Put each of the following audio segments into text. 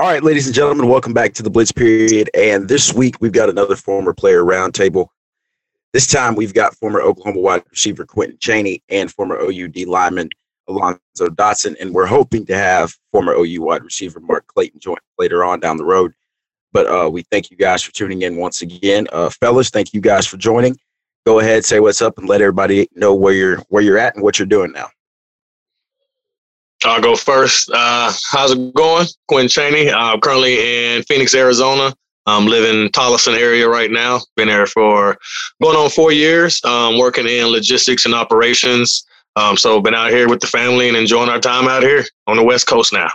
All right, ladies and gentlemen, welcome back to the Blitz period. And this week we've got another former player roundtable. This time we've got former Oklahoma wide receiver Quentin Chaney and former OUD lineman Alonzo Dotson. And we're hoping to have former OU wide receiver Mark Clayton join later on down the road. But uh, we thank you guys for tuning in once again. Uh, fellas, thank you guys for joining. Go ahead, say what's up, and let everybody know where you're where you're at and what you're doing now. I'll go first. Uh, how's it going? Quinn Chaney. I'm currently in Phoenix, Arizona. I'm living in Tolleson area right now. Been there for going on four years, um, working in logistics and operations. Um, so been out here with the family and enjoying our time out here on the West Coast now.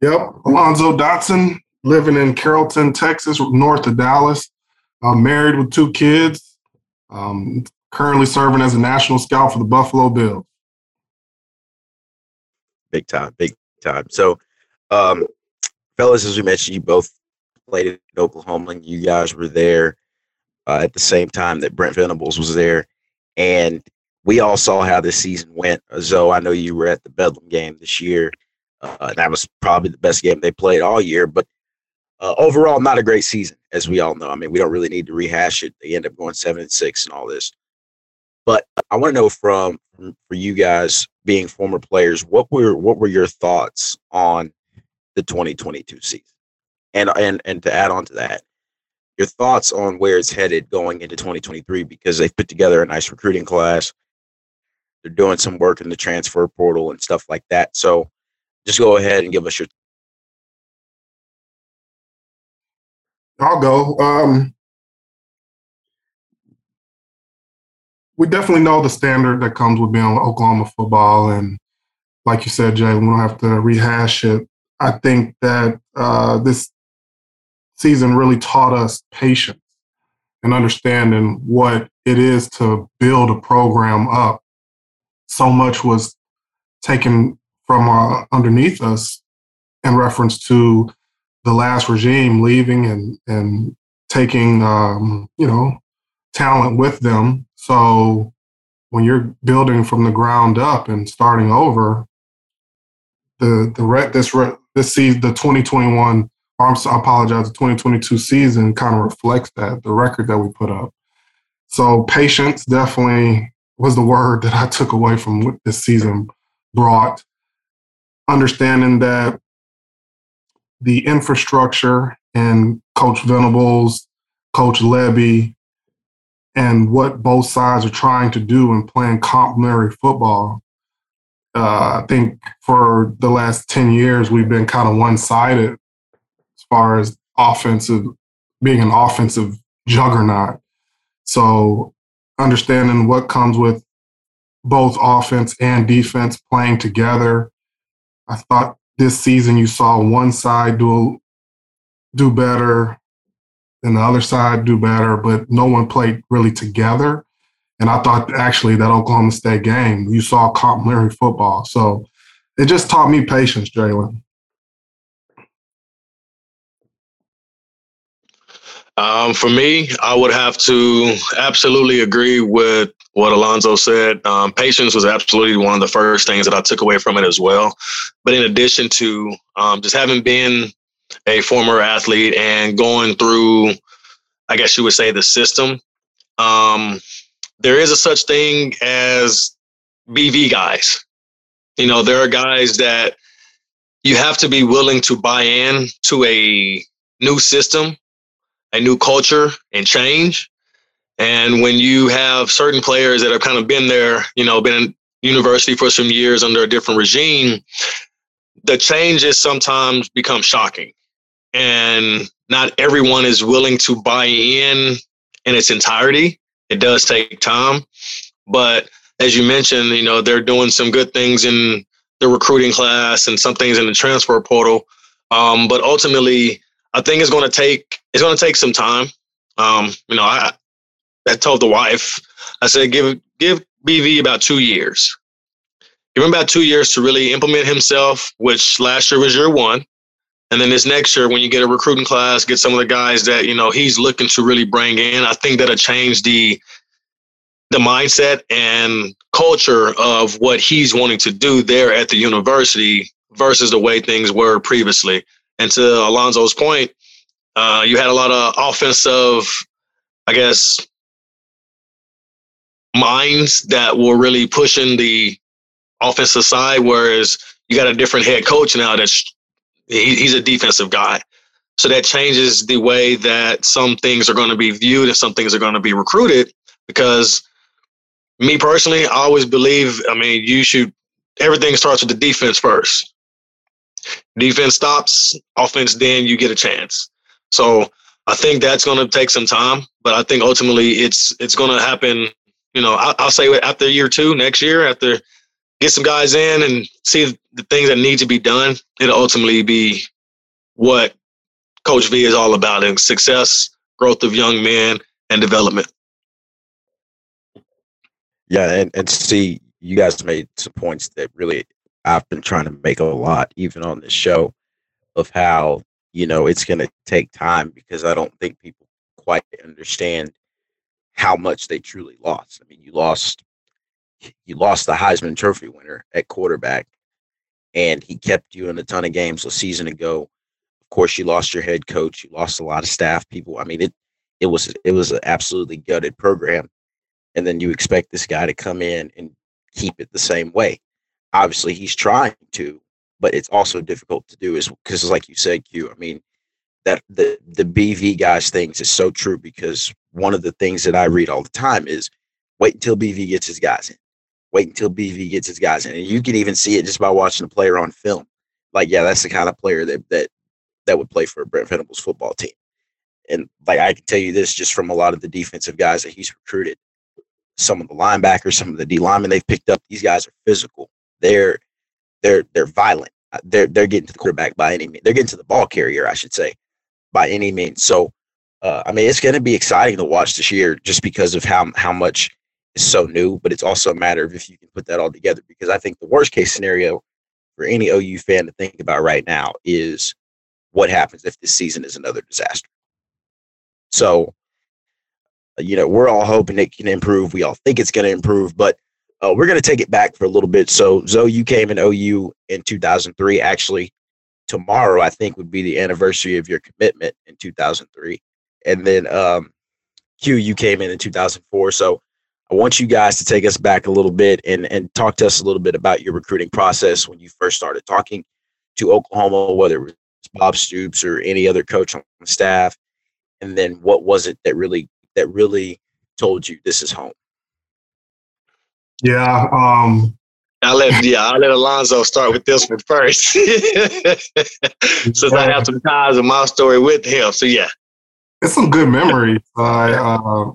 Yep, Alonzo Dotson, living in Carrollton, Texas, north of Dallas. I'm married with two kids. Um, currently serving as a national scout for the Buffalo Bills. Big time, big time. So, um, fellas, as we mentioned, you both played at Oklahoma, and you guys were there uh, at the same time that Brent Venables was there, and we all saw how this season went. Zoe, I know you were at the Bedlam game this year. Uh, that was probably the best game they played all year, but uh, overall, not a great season, as we all know. I mean, we don't really need to rehash it. They end up going seven and six and all this. But I want to know from, for you guys being former players, what were what were your thoughts on the 2022 season? And and and to add on to that, your thoughts on where it's headed going into 2023 because they've put together a nice recruiting class. They're doing some work in the transfer portal and stuff like that. So just go ahead and give us your I'll go. Um, we definitely know the standard that comes with being Oklahoma football. And like you said, Jay, we don't have to rehash it. I think that uh, this season really taught us patience and understanding what it is to build a program up. So much was taken from uh, underneath us in reference to the last regime leaving and and taking um, you know talent with them so when you're building from the ground up and starting over, the the re- this re- this season, the 2021, or I'm, I apologize, the 2022 season kind of reflects that the record that we put up. So patience definitely was the word that I took away from what this season brought. Understanding that the infrastructure and Coach Venables, Coach Lebby, and what both sides are trying to do in playing complementary football. Uh, I think for the last 10 years, we've been kind of one sided as far as offensive, being an offensive juggernaut. So, understanding what comes with both offense and defense playing together. I thought this season you saw one side do do better and the other side do better, but no one played really together. And I thought actually that Oklahoma State game, you saw complementary football. So it just taught me patience, Jalen. Um, for me, I would have to absolutely agree with what Alonzo said. Um, patience was absolutely one of the first things that I took away from it as well. But in addition to um, just having been a former athlete and going through, I guess you would say, the system. Um, there is a such thing as BV guys. You know, there are guys that you have to be willing to buy in to a new system, a new culture, and change. And when you have certain players that have kind of been there, you know, been in university for some years under a different regime, the changes sometimes become shocking and not everyone is willing to buy in in its entirety. It does take time, but as you mentioned, you know they're doing some good things in the recruiting class and some things in the transfer portal. Um, but ultimately, I think it's going to take it's going to take some time. Um, you know, I I told the wife, I said give give BV about two years. Give him about two years to really implement himself, which last year was year one. And then this next year, when you get a recruiting class, get some of the guys that you know he's looking to really bring in. I think that'll change the the mindset and culture of what he's wanting to do there at the university versus the way things were previously. And to Alonzo's point, uh, you had a lot of offensive, I guess, minds that were really pushing the offensive side, whereas you got a different head coach now that's he, he's a defensive guy. So that changes the way that some things are going to be viewed and some things are going to be recruited. Because me personally, I always believe, I mean, you should, everything starts with the defense first. Defense stops, offense, then you get a chance. So I think that's going to take some time, but I think ultimately it's it's going to happen. You know, I, will say after year two, next year, after get some guys in and see the things that need to be done, it'll ultimately be what Coach V is all about and success, growth of young men, and development. Yeah, and, and see, you guys made some points that really I've been trying to make a lot, even on this show, of how, you know, it's going to take time because I don't think people quite understand how much they truly lost. I mean, you lost you lost the Heisman Trophy winner at quarterback, and he kept you in a ton of games a season ago. Of course, you lost your head coach, you lost a lot of staff people. I mean, it it was it was an absolutely gutted program, and then you expect this guy to come in and keep it the same way. Obviously, he's trying to, but it's also difficult to do, is because, like you said, Q. I mean, that the the BV guys things is so true because one of the things that I read all the time is wait until BV gets his guys in wait until BV gets his guys in. And you can even see it just by watching the player on film. Like, yeah, that's the kind of player that that that would play for a Brent Venables football team. And like I can tell you this just from a lot of the defensive guys that he's recruited, some of the linebackers, some of the D linemen they've picked up, these guys are physical. They're they're they're violent. Uh, they're they're getting to the quarterback by any means. They're getting to the ball carrier, I should say, by any means. So uh, I mean, it's going to be exciting to watch this year just because of how how much is so new, but it's also a matter of if you can put that all together. Because I think the worst case scenario for any OU fan to think about right now is what happens if this season is another disaster. So, you know, we're all hoping it can improve. We all think it's going to improve, but uh, we're going to take it back for a little bit. So, Zoe, you came in OU in 2003. Actually, tomorrow, I think, would be the anniversary of your commitment in 2003. And then um, Q, you came in in 2004. So, I want you guys to take us back a little bit and, and talk to us a little bit about your recruiting process when you first started talking to Oklahoma, whether it was Bob Stoops or any other coach on the staff. And then what was it that really that really told you this is home? Yeah. Um, I let yeah, I let Alonzo start with this one first. Since. I have some ties in my story with him. So yeah. It's some good memories. I uh,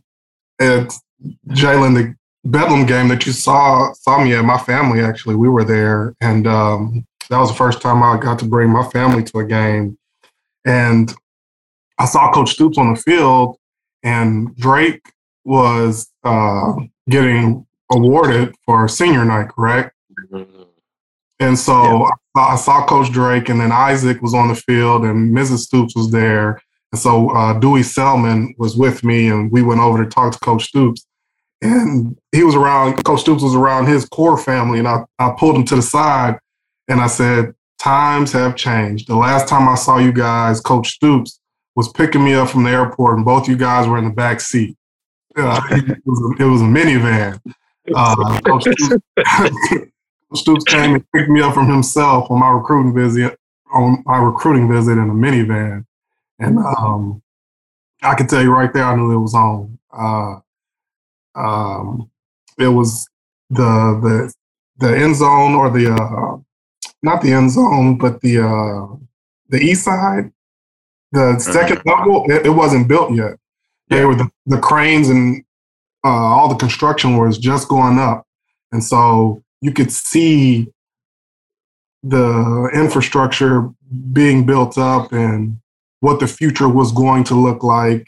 it's Jalen, the Bedlam game that you saw saw me at, my family actually, we were there, and um, that was the first time I got to bring my family to a game. And I saw Coach Stoops on the field, and Drake was uh, getting awarded for senior night, correct? Mm-hmm. And so yeah. I, I, saw Coach Drake, and then Isaac was on the field, and Mrs. Stoops was there. And so uh, Dewey Selmon was with me, and we went over to talk to Coach Stoops. And he was around, Coach Stoops was around his core family, and I, I pulled him to the side and I said, Times have changed. The last time I saw you guys, Coach Stoops was picking me up from the airport, and both you guys were in the back seat. Uh, it, was a, it was a minivan. Uh, Coach Stoops, Stoops came and picked me up from himself on my recruiting visit on my recruiting visit in a minivan. And um, I can tell you right there, I knew it was on. Uh, um, it was the the the end zone or the uh, not the end zone, but the uh, the east side. The 2nd uh-huh. level, it, it, wasn't built yet. They were the, the cranes and uh, all the construction was just going up, and so you could see the infrastructure being built up and what the future was going to look like.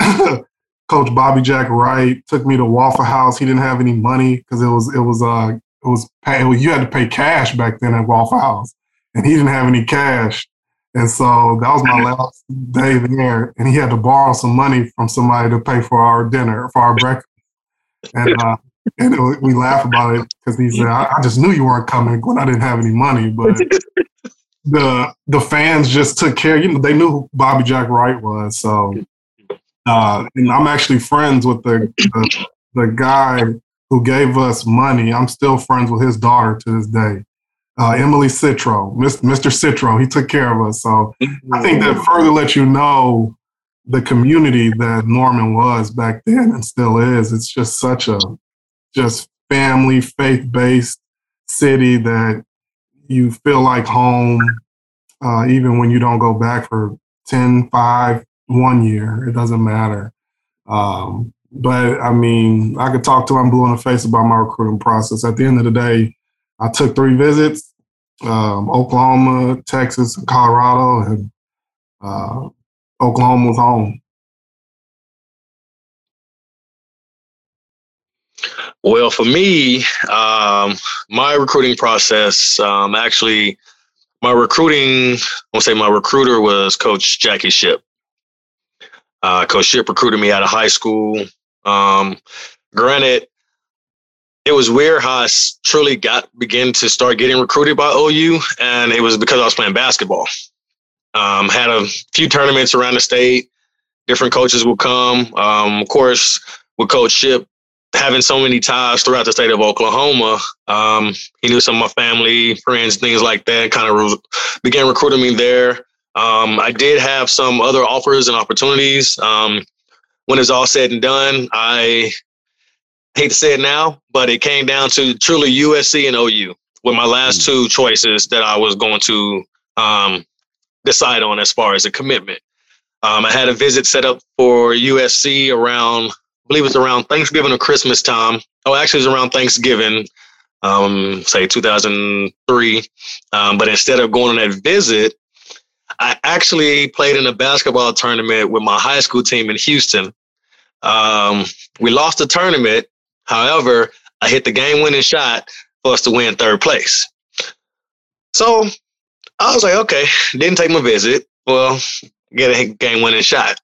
Coach Bobby Jack Wright took me to Waffle House. He didn't have any money because it was it was uh it was pay, you had to pay cash back then at Waffle House, and he didn't have any cash. And so that was my last day there, and he had to borrow some money from somebody to pay for our dinner, for our breakfast. And uh, and we laugh about it because he said, I, I, just knew you weren't coming when I didn't have any money. But the the fans just took care. You know, they knew who Bobby Jack Wright was. So, uh, and I'm actually friends with the, the the guy who gave us money. I'm still friends with his daughter to this day. Uh, Emily Citro, Mr. Citro, he took care of us. So I think that further lets you know the community that Norman was back then and still is. It's just such a just family, faith based city that you feel like home, uh, even when you don't go back for 10, 5, one year. It doesn't matter. Um, but I mean, I could talk to him blue in the face about my recruiting process. At the end of the day, I took three visits um, Oklahoma, Texas, and Colorado, and uh, Oklahoma was home. Well, for me, um, my recruiting process um, actually, my recruiting, I want to say my recruiter was Coach Jackie Shipp. Uh, Coach Shipp recruited me out of high school. Um, granted, it was weird how I truly got began to start getting recruited by OU, and it was because I was playing basketball. Um, had a few tournaments around the state. Different coaches would come. Um, of course, with Coach Shipp, having so many ties throughout the state of Oklahoma, um, he knew some of my family, friends, things like that. Kind of re- began recruiting me there. Um, I did have some other offers and opportunities. Um, when it's all said and done, I hate to say it now, but it came down to truly USC and OU with my last mm. two choices that I was going to um, decide on as far as a commitment. Um, I had a visit set up for USC around I believe it's around Thanksgiving or Christmas time. Oh, actually, it's around Thanksgiving, um, say 2003. Um, but instead of going on that visit, I actually played in a basketball tournament with my high school team in Houston. Um, we lost the tournament. However, I hit the game winning shot for us to win third place. So I was like, okay, didn't take my visit. Well, get a game winning shot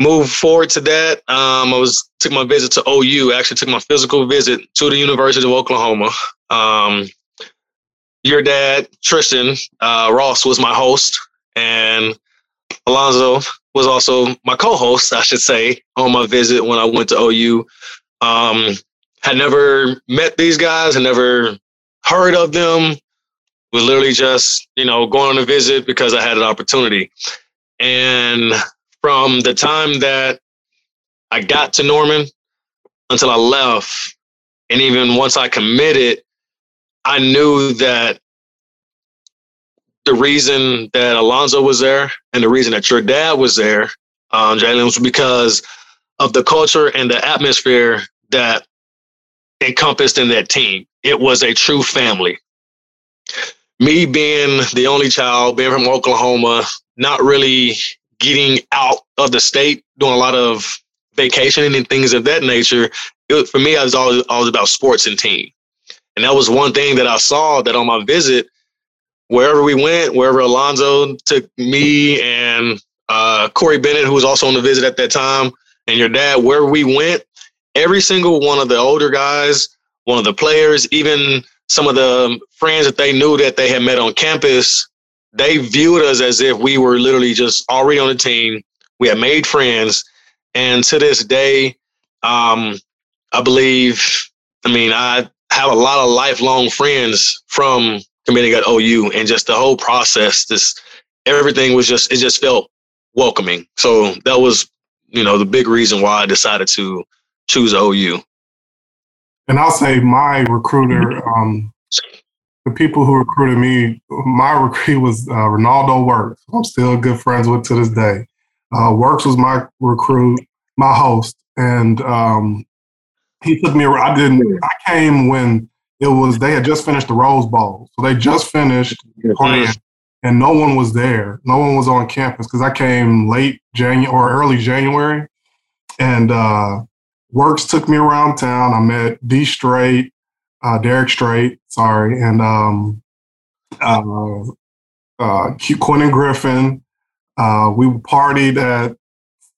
move forward to that, um, I was took my visit to OU. Actually, took my physical visit to the University of Oklahoma. Um, your dad, Tristan uh, Ross, was my host, and Alonzo was also my co-host, I should say, on my visit when I went to OU. Um, had never met these guys, had never heard of them. Was literally just, you know, going on a visit because I had an opportunity. And from the time that I got to Norman until I left, and even once I committed, I knew that the reason that Alonzo was there and the reason that your dad was there, um, Jalen, was because of the culture and the atmosphere that encompassed in that team. It was a true family. Me being the only child, being from Oklahoma, not really getting out of the state, doing a lot of vacationing and things of that nature. It, for me, I was always, always about sports and team. And that was one thing that I saw that on my visit, wherever we went, wherever Alonzo took me and uh, Corey Bennett, who was also on the visit at that time, and your dad, where we went, every single one of the older guys, one of the players, even some of the friends that they knew that they had met on campus, they viewed us as if we were literally just already on the team. We had made friends, and to this day, um, I believe. I mean, I have a lot of lifelong friends from committing at OU, and just the whole process, this everything was just it just felt welcoming. So that was, you know, the big reason why I decided to choose OU. And I'll say my recruiter, um, the people who recruited me, my recruit was uh, Ronaldo Works. I'm still good friends with to this day. Uh, Works was my recruit, my host, and um, he took me. I didn't. I came when it was they had just finished the Rose Bowl, so they just finished playing, and no one was there. No one was on campus because I came late January or early January, and uh, Works took me around town. I met D Strait, uh, Derrick Strait, sorry, and um, uh, uh, Quentin Griffin. Uh, we partied at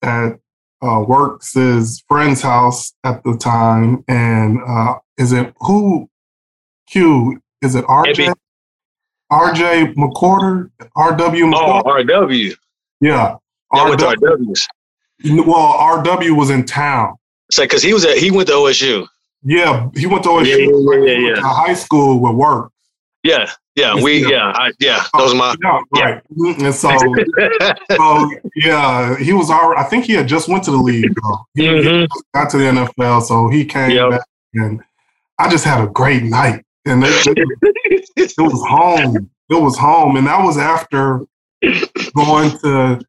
at uh, Works' his friend's house at the time, and uh, is it who? Q is it RJ? Maybe. RJ McQuarters, RW McQuarters. Oh, RW. yeah, went RW. RW's. Well, RW was in town. Say, because he was at he went to OSU. Yeah, he went to OSU. Yeah, yeah, yeah, yeah. high school with work. Yeah, yeah, we yeah. yeah, I, yeah. Those are my. Yeah, right. Mhm. And so, so yeah, he was already. I think he had just went to the league. Though. He, he Mhm. just got to the NFL, so he came Yep. back, and I just had a great night. And it, it, it was home. It was home, and that was after going to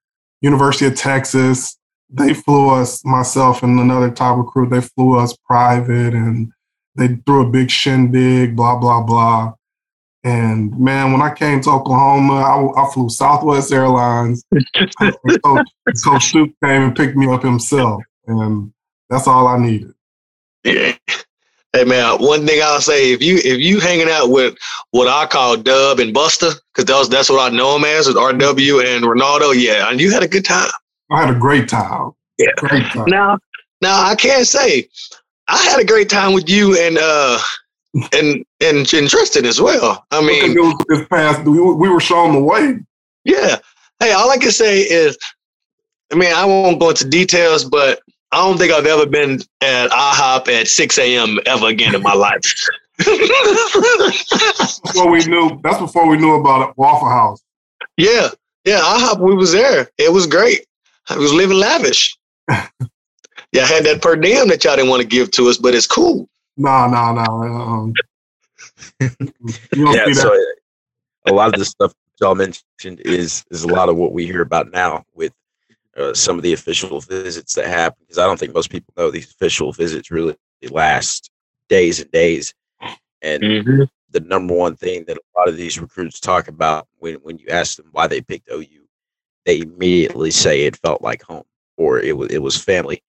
University of Texas. They flew us, myself and another top recruit. They flew us private, and they threw a big shindig. Blah blah blah. And man, when I came to Oklahoma, I, I flew Southwest Airlines. And Coach, Coach Stoop came and picked me up himself, and that's all I needed. Yeah. Hey man, one thing I'll say if you if you hanging out with what I call Dub and Buster, because that's that's what I know him as, is RW and Ronaldo. Yeah, and you had a good time. I had a great time. Yeah. great time. Now, now I can't say I had a great time with you and uh and and, and Tristan as well. I mean, this past, we we were shown the way. yeah. Hey, all I can say is, I mean, I won't go into details, but I don't think I've ever been at IHOP at 6 a.m. ever again in my life. Before we knew, that's before we knew about it, Waffle House. Yeah, yeah, IHOP, we was there. It was great. I was living lavish. yeah, I had that per diem that y'all didn't want to give to us, but it's cool. Nah, no, nah. You don't yeah, so uh, a lot of the stuff y'all mentioned is is a lot of what we hear about now with uh, some of the official visits that happen. Because I don't think most people know these official visits really last days and days. And the number one thing that a lot of these recruits talk about when when you ask them why they picked OU, they immediately say it felt like home or it was it was family.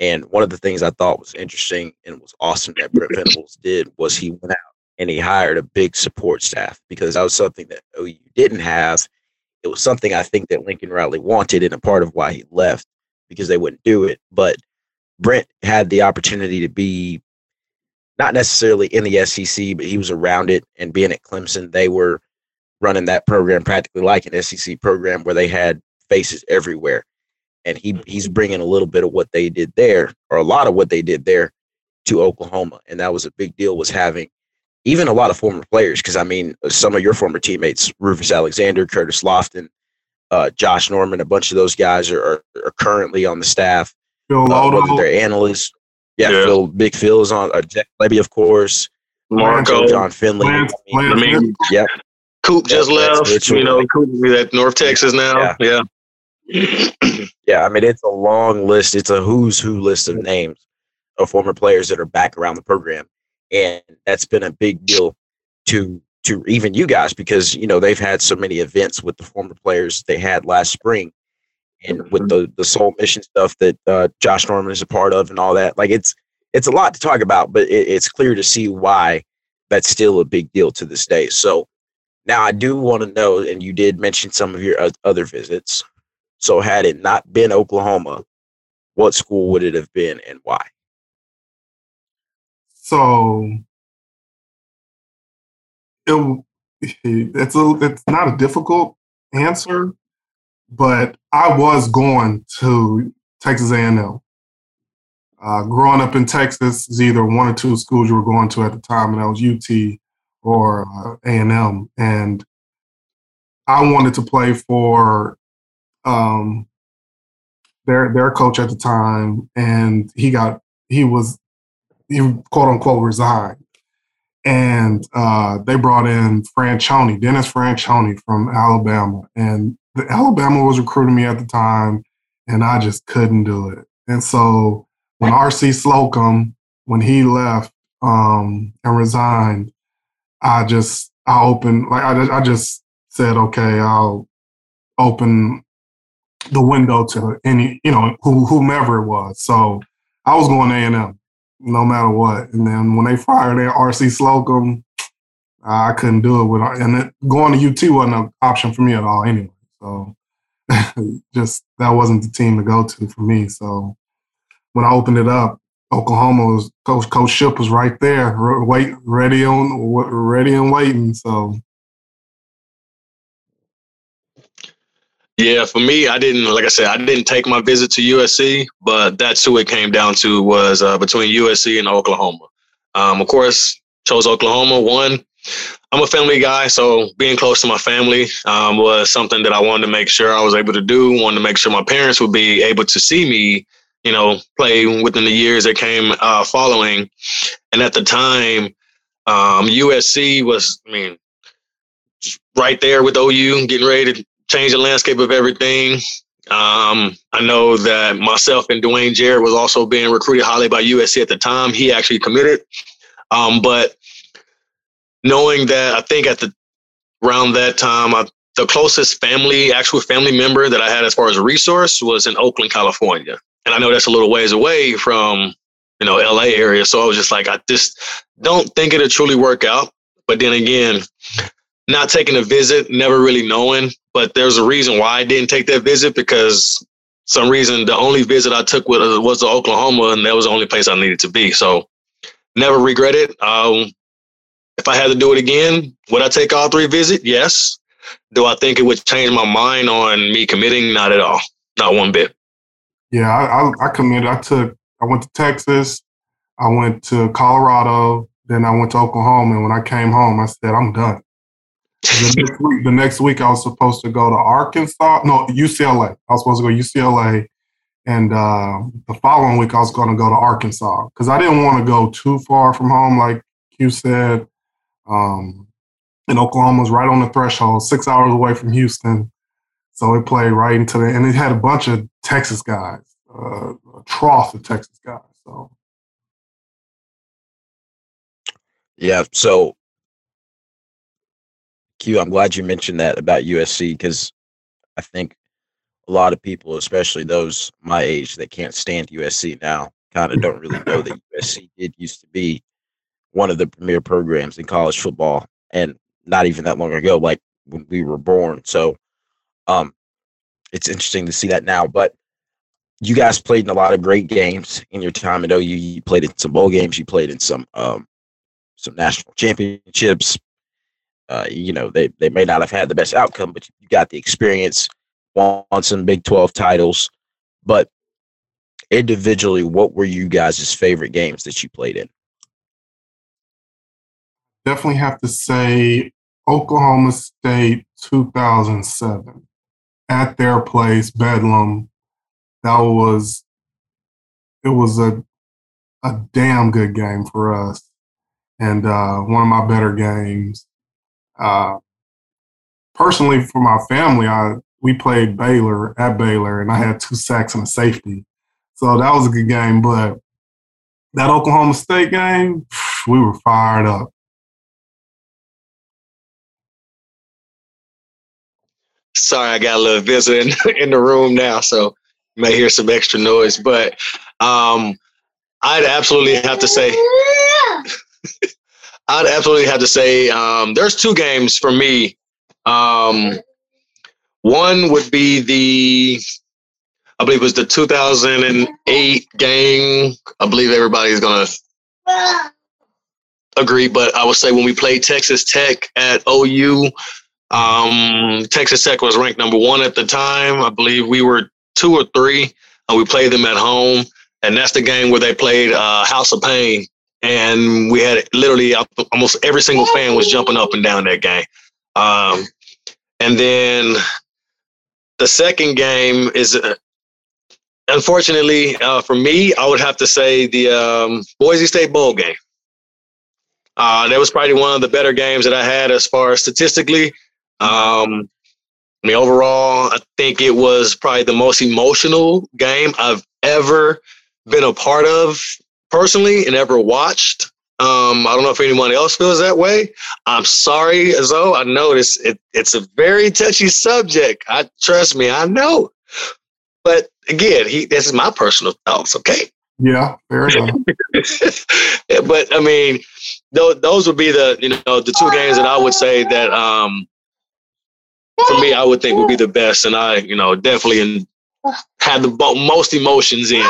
And one of the things I thought was interesting and was awesome that Brent Venables did was he went out and he hired a big support staff because that was something that OU didn't have. It was something I think that Lincoln Riley wanted and a part of why he left because they wouldn't do it. But Brent had the opportunity to be not necessarily in the SEC, but he was around it. And being at Clemson, they were running that program practically like an SEC program where they had faces everywhere. And he he's bringing a little bit of what they did there, or a lot of what they did there, to Oklahoma, and that was a big deal. Was having even a lot of former players, because I mean, some of your former teammates, Rufus Alexander, Curtis Lofton, uh, Josh Norman, a bunch of those guys are are, are currently on the staff. Phil Uh, whether Lodo, they're analysts, yeah, Yeah. Phil, Big Phil is on. Uh, Jack Levy, of course. Marco, John Finley. Lance, I mean, Lance I mean, Yep. Coop just Yeah, left. You know, Coop is at North Texas now. Yeah. Yeah, I mean it's a long list. It's a who's who list of names of former players that are back around the program, and that's been a big deal to to even you guys because you know they've had so many events with the former players they had last spring, and with the the soul mission stuff that uh, Josh Norman is a part of and all that. Like it's it's a lot to talk about, but it, it's clear to see why that's still a big deal to this day. So now I do want to know, and you did mention some of your other visits. So had it not been Oklahoma, what school would it have been and why? So it, it's a it's not a difficult answer, but I was going to Texas A&M. Uh, growing up in Texas, is either one or two schools you were going to at the time, and that was UT or uh, A&M. And I wanted to play for um, their their coach at the time, and he got he was he quote unquote resigned. And uh, they brought in Franchione, Dennis Franchione from Alabama. And the, Alabama was recruiting me at the time, and I just couldn't do it. And so when R.C. Slocum, when he left um, and resigned, I just, I opened, like, I, I just said, okay, I'll open the window to any, you know, who, whomever it was. So I was going A&M no matter what. And then when they fired their RC Slocum, I couldn't do it with and it, going to UT wasn't an option for me at all anyway. So just that wasn't the team to go to for me. So when I opened it up, Oklahoma was Coach Coach Shipp was right there, wait, ready on, ready and waiting. So. Yeah, for me, I didn't like I said, I didn't take my visit to USC, but that's who it came down to was uh, between USC and Oklahoma. Um, of course, chose Oklahoma. One, I'm a family guy, so being close to my family um, was something that I wanted to make sure I was able to do. Wanted to make sure my parents would be able to see me you know, play within the years that came uh, following. And at the time, um, USC was, I mean, right there with OU, getting ready to change the landscape of everything. Um, I know that myself and Dwayne Jarrett was also being recruited highly by USC at the time. He actually committed. Um, but knowing that, I think at the around that time, I, the closest family, actual family member that I had as far as a resource was in Oakland, California and I know that's a little ways away from you know LA area. So I was just like, I just don't think it'll truly work out. But then again, not taking a visit, never really knowing. But there's a reason why I didn't take that visit because some reason the only visit I took was, was to Oklahoma, and that was the only place I needed to be. So never regret it. Um, if I had to do it again, would I take all three visits? Yes. Do I think it would change my mind on me committing? Not at all. Not one bit. Yeah, I, I, I committed. I took. I went to Texas. I went to Colorado. Then I went to Oklahoma. And when I came home, I said, "I'm done." The, next week, the next week, I was supposed to go to Arkansas. No, UCLA. I was supposed to go to UCLA. And uh, the following week, I was going to go to Arkansas because I didn't want to go too far from home, like you said. Um, and Oklahoma was right on the threshold, six hours away from Houston. So it played right into the, and it had a bunch of Texas guys, uh, a trough of Texas guys. So. Yeah. So, Q, I'm glad you mentioned that about USC because I think a lot of people, especially those my age that can't stand USC now, kind of don't really know that USC did used to be one of the premier programs in college football, and not even that long ago, like when we were born. So, um, it's interesting to see that now. But you guys played in a lot of great games in your time at OU. You played in some bowl games. You played in some um, some national championships. Uh, you know, they they may not have had the best outcome, but you got the experience. Won some Big Twelve titles, but individually, what were you guys' favorite games that you played in? Definitely have to say Oklahoma State 2007 at their place, Bedlam. That was it was a a damn good game for us, and uh, one of my better games. Uh, personally, for my family, I we played Baylor at Baylor, and I had two sacks and a safety, so that was a good game. But that Oklahoma State game, we were fired up. sorry, I got a little visitor in, in the room now, so you may hear some extra noise. But um, I'd absolutely have to say, I'd absolutely have to say, um, there's two games for me. Um, one would be the, I believe it was the 2008 game. I believe everybody's gonna agree, but I would say when we played Texas Tech at OU, um, Texas Tech was ranked number one at the time. I believe we were two or three, and we played them at home. And that's the game where they played uh, House of Pain. And we had literally almost every single fan was jumping up and down that game. Um, and then the second game is, uh, unfortunately uh, for me, I would have to say the um, Boise State Bowl game. Uh, that was probably one of the better games that I had as far as statistically. Um, I mean, overall, I think it was probably the most emotional game I've ever been a part of personally and ever watched. Um, I don't know if anyone else feels that way. I'm sorry, Zoe. I know this. It, it's a very touchy subject. I trust me. I know. But again, he this is my personal thoughts. Okay. Yeah, fair enough. but I mean, those, those would be the you know the two games that I would say that um for me, I would think would be the best, and I, you know, definitely in, had the most emotions in.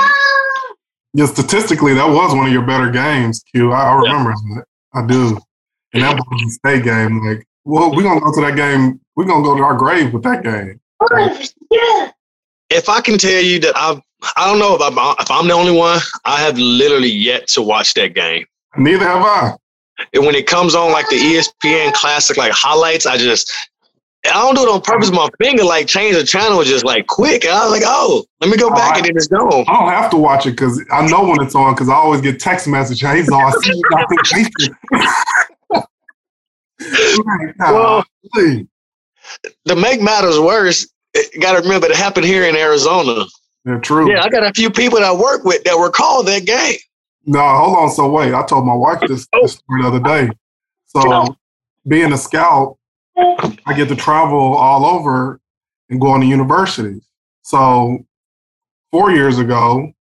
Yeah, statistically, that was one of your better games, Q. I, I remember yeah. that. I do. And that Boise State game, like, well, we're gonna go to that game. We're gonna go to our grave with that game. Oh, if I can tell you that I've, I don't know if I'm, if I'm the only one. I have literally yet to watch that game. Neither have I. And when it comes on like the ESPN Classic, like highlights, I just I don't do it on purpose. My finger like change the channel just like quick. And I was like, oh, let me go oh, back I, and then it's gone. I don't have to watch it because I know when it's on because I always get text message. Hey, so I see you got the well, to make matters worse, got to remember it happened here in Arizona. Yeah, true. Yeah, I got a few people that I work with that were called that game. No, hold on. So wait, I told my wife this, oh. this story the other day. So being a scout, I get to travel all over and go on to universities. So four years ago,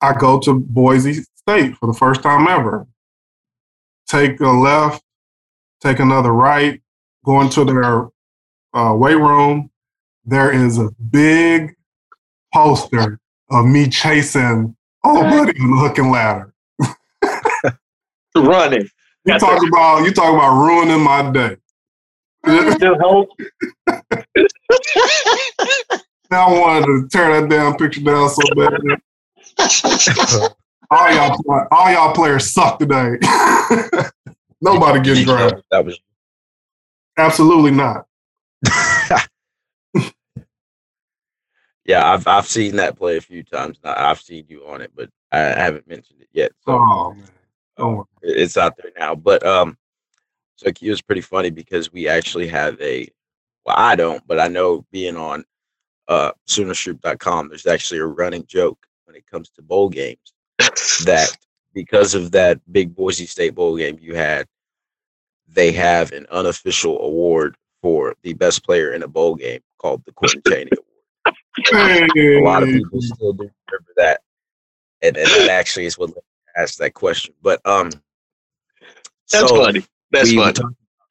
I go to Boise State for the first time ever. Take a left, take another right, go into their uh, weight room. There is a big poster of me chasing old buddy on the hook and ladder. Running. You talk about you talk about ruining my day. Still hope. now I wanted to tear that damn picture down so bad. all y'all, all y'all players suck today. Nobody gets drafted. That was absolutely not. yeah, I've I've seen that play a few times. I've seen you on it, but I haven't mentioned it yet. So oh man, oh. it's out there now. But um, so it was pretty funny because we actually have a, well, I don't, but I know being on uh, SoonerScoop.com, there's actually a running joke when it comes to bowl games that because of that big Boise State bowl game you had, they have an unofficial award for the best player in a bowl game called the Quentin Chaney Award. a lot of people still do remember that, and, and that actually is what asked that question. But um, that's so funny. That's funny.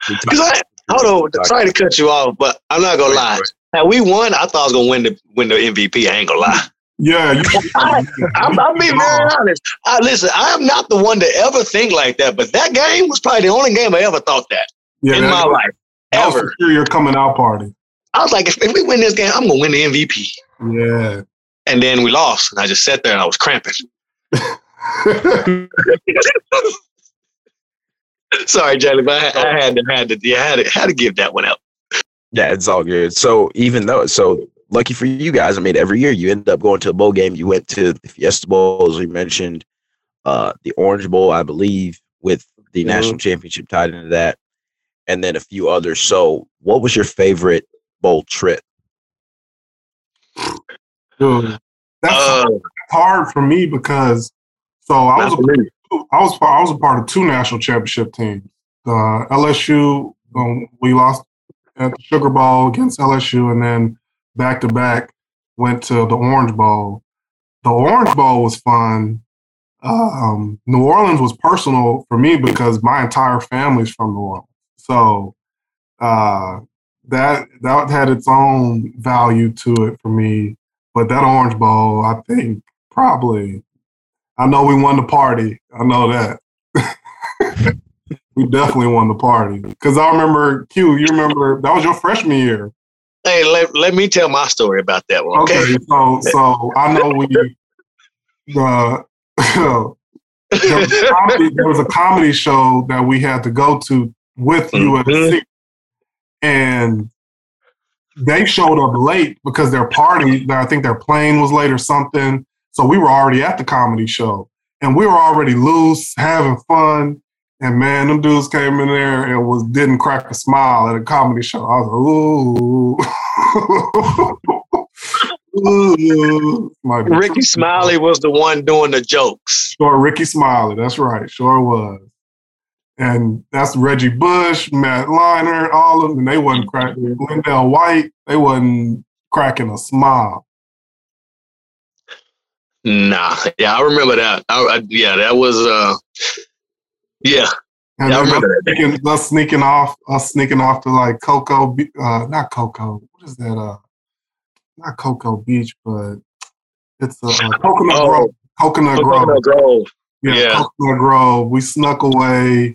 Because I hold on, sorry to cut you off, but I'm not gonna lie. Now we won. I thought I was gonna win the win the MVP. I ain't gonna lie. Yeah, you, I, am I'm being very honest. I, listen, I am not the one to ever think like that, but that game was probably the only game I ever thought that yeah, in that, my life. That ever. Was your coming out party. I was like, if, if we win this game, I'm gonna win the MVP. Yeah. And then we lost, and I just sat there and I was cramping. Sorry, Jelly, but I, I, had to had to yeah, had to had to give that one out. Yeah, it's all good. So even though so lucky for you guys, I mean every year you end up going to a bowl game. You went to the Fiesta Bowl, as we mentioned, uh, the Orange Bowl, I believe, with the mm-hmm. national championship tied into that, and then a few others. So what was your favorite bowl trip? Dude, that's uh, hard for me because so I was a, I was I was a part of two national championship teams. Uh, LSU, um, we lost at the Sugar Bowl against LSU, and then back to back went to the Orange Bowl. The Orange Bowl was fun. Um, New Orleans was personal for me because my entire family's from New Orleans, so uh, that that had its own value to it for me. But that Orange Bowl, I think, probably I know we won the party. I know that. we definitely won the party. Because I remember, Q, you remember, that was your freshman year. Hey, let, let me tell my story about that one. Okay. okay so, so I know we, uh, there, was comedy, there, was a comedy show that we had to go to with mm-hmm. USC. And they showed up late because their party, I think their plane was late or something. So we were already at the comedy show and we were already loose, having fun. And man, them dudes came in there and was didn't crack a smile at a comedy show. I was like, ooh. ooh. Rickey Smiley was the one doing the jokes. Sure, Rickey Smiley. That's right. Sure was. And that's Reggie Bush, Matt Leinart, all of them. And they wasn't cracking. LenDale White, they wasn't cracking a smile. Nah, yeah, I remember that. I, I, yeah, that was uh, yeah. And yeah, I remember us sneaking, us sneaking off, us sneaking off to like Cocoa, uh, not Cocoa. What is that? Uh, not Cocoa Beach, but it's a uh, Coconut oh. Grove. Coconut, Coconut Grove. Grove. Yeah, yeah, Coconut Grove. We snuck away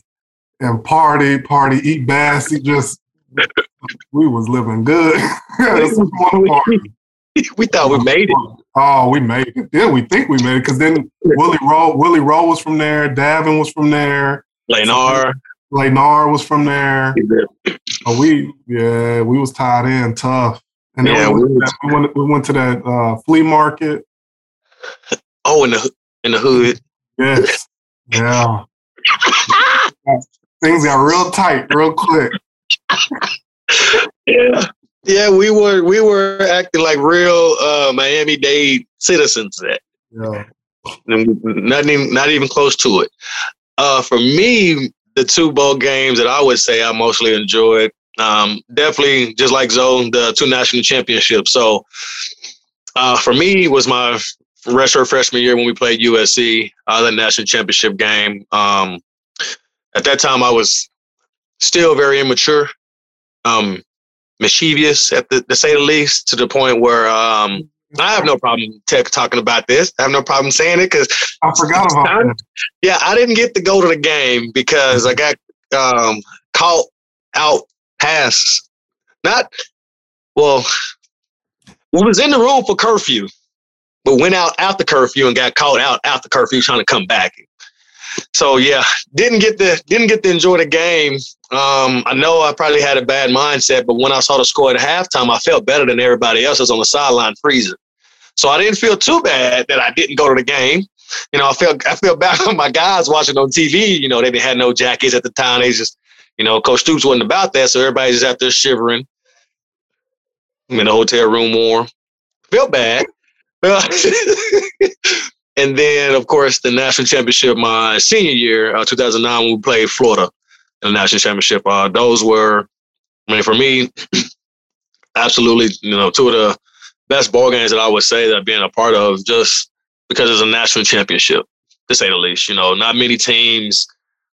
and party, party, eat bass. just we was living good. we thought we made it. Oh, we made it. Yeah, we think we made it because then Willie Rowe, Willie Rowe was from there. Davin was from there. Lenar. Lenar was from there. Oh, we yeah, we was tied in tough. And then yeah, we, went, we, went, we went to that uh, flea market. Oh, in the in the hood. Yes. Yeah. Things got real tight, real quick. yeah. Yeah, we were we were acting like real uh, Miami Dade citizens. That yeah, not even not even close to it. Uh, for me, the two bowl games that I would say I mostly enjoyed, um, definitely just like Zoe, the two national championships. So uh, for me, was my retro freshman year when we played USC, uh, the national championship game. Um, at that time, I was still very immature. Um, mischievous at the to say the least, to the point where um, I have no problem tech talking about this. I have no problem saying it because I forgot about I, that. Yeah, I didn't get to go to the game because I got um, caught out past not well. We was in the room for curfew, but went out after curfew and got caught out after curfew trying to come back. So yeah, didn't get to didn't get to enjoy the game um, I know I probably had a bad mindset, but when I saw the score at halftime, I felt better than everybody else was on the sideline freezing. So I didn't feel too bad that I didn't go to the game. You know, I felt I felt bad on my guys watching on TV. You know, they had no jackets at the time. They just, you know, Coach Stoops wasn't about that, so everybody's just out there shivering. I'm in the hotel room warm. Felt bad. and then, of course, the national championship my senior year, uh, 2009, when we played Florida in the national championship. Uh, those were, I mean, for me, absolutely, you know, two of the best ball games that I would say that I've a part of, just because it's a national championship, to say the least. You know, not many teams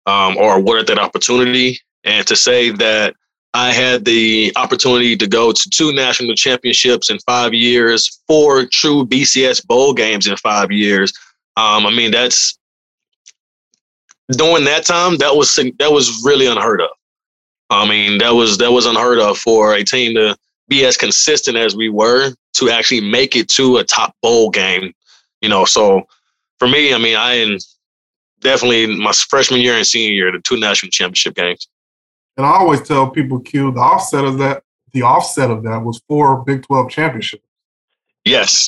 um, are awarded that opportunity, and to say that I had the opportunity to go to two national championships in five years, four true BCS bowl games in five years. Um, I mean, that's during that time, that was that was really unheard of. I mean, that was that was unheard of for a team to be as consistent as we were to actually make it to a top bowl game. You know, so for me, I mean, I definitely my freshman year and senior year, the two national championship games. And I always tell people, Q, the offset of that, the offset of that was four Big Twelve championships. Yes.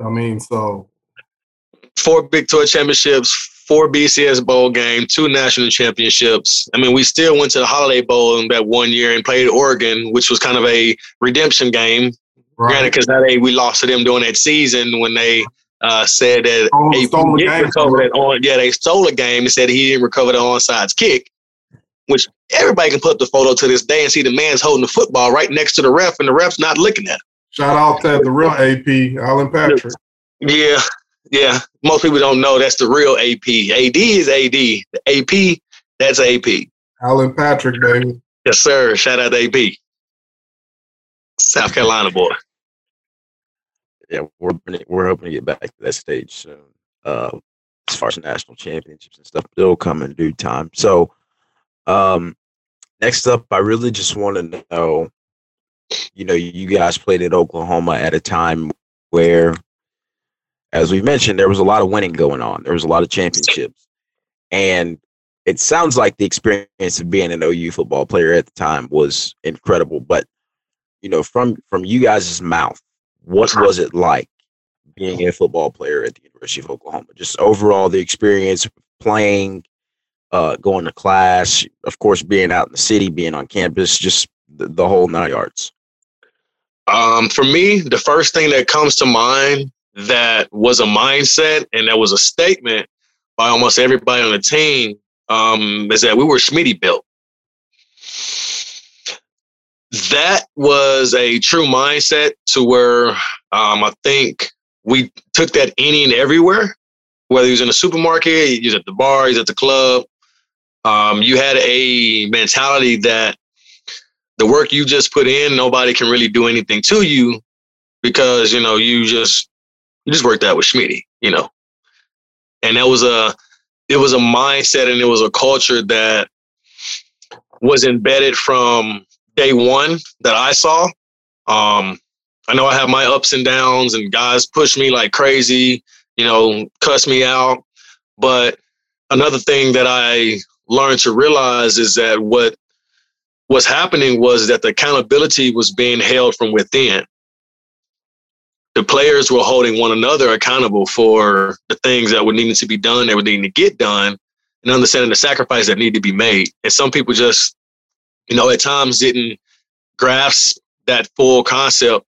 I mean, so four Big Twelve championships, four BCS bowl game, two national championships. I mean, we still went to the Holiday Bowl in that one year and played Oregon, which was kind of a redemption game. Right. Granted, because they we lost to them during that season when they uh, said that oh, hey, stole didn't recover that on. Yeah, they stole a game and said he didn't recover the onside kick, which everybody can put up the photo to this day and see the man's holding the football right next to the ref, and the ref's not looking at him. Shout out to the real AP, Allen Patrick. Yeah, yeah, most people don't know that's the real AP. AD is AD. The AP, that's AP. Allen Patrick, baby. Yes, sir. Shout out to AP. South Carolina boy. Yeah, we're we're hoping to get back to that stage soon. Uh, as far as national championships and stuff, it'll come in due time. So, um, next up, I really just want to know. You know, you guys played at Oklahoma at a time where as we mentioned, there was a lot of winning going on. There was a lot of championships. And it sounds like the experience of being an OU football player at the time was incredible. But, you know, from from you guys' mouth, what was it like being a football player at the University of Oklahoma? Just overall the experience playing, uh, going to class, of course, being out in the city, being on campus, just the, the whole nine yards. Um, for me, the first thing that comes to mind that was a mindset and that was a statement by almost everybody on the team um, is that we were Schmitty built. That was a true mindset to where um, I think we took that and everywhere, whether he was in a supermarket, he was at the bar, he's at the club. Um, you had a mentality that the work you just put in, nobody can really do anything to you because you know you just you just worked out with Schmitty, you know. and that was a it was a mindset and it was a culture that was embedded from day one that I saw. Um, I know I have my ups and downs, and guys push me like crazy, you know, cuss me out. But another thing that I learned to realize is that what was happening was that the accountability was being held from within. The players were holding one another accountable for the things that were needing to be done, that were needing to get done, and understanding the sacrifice that needed to be made. And some people just, you know, at times didn't grasp that full concept.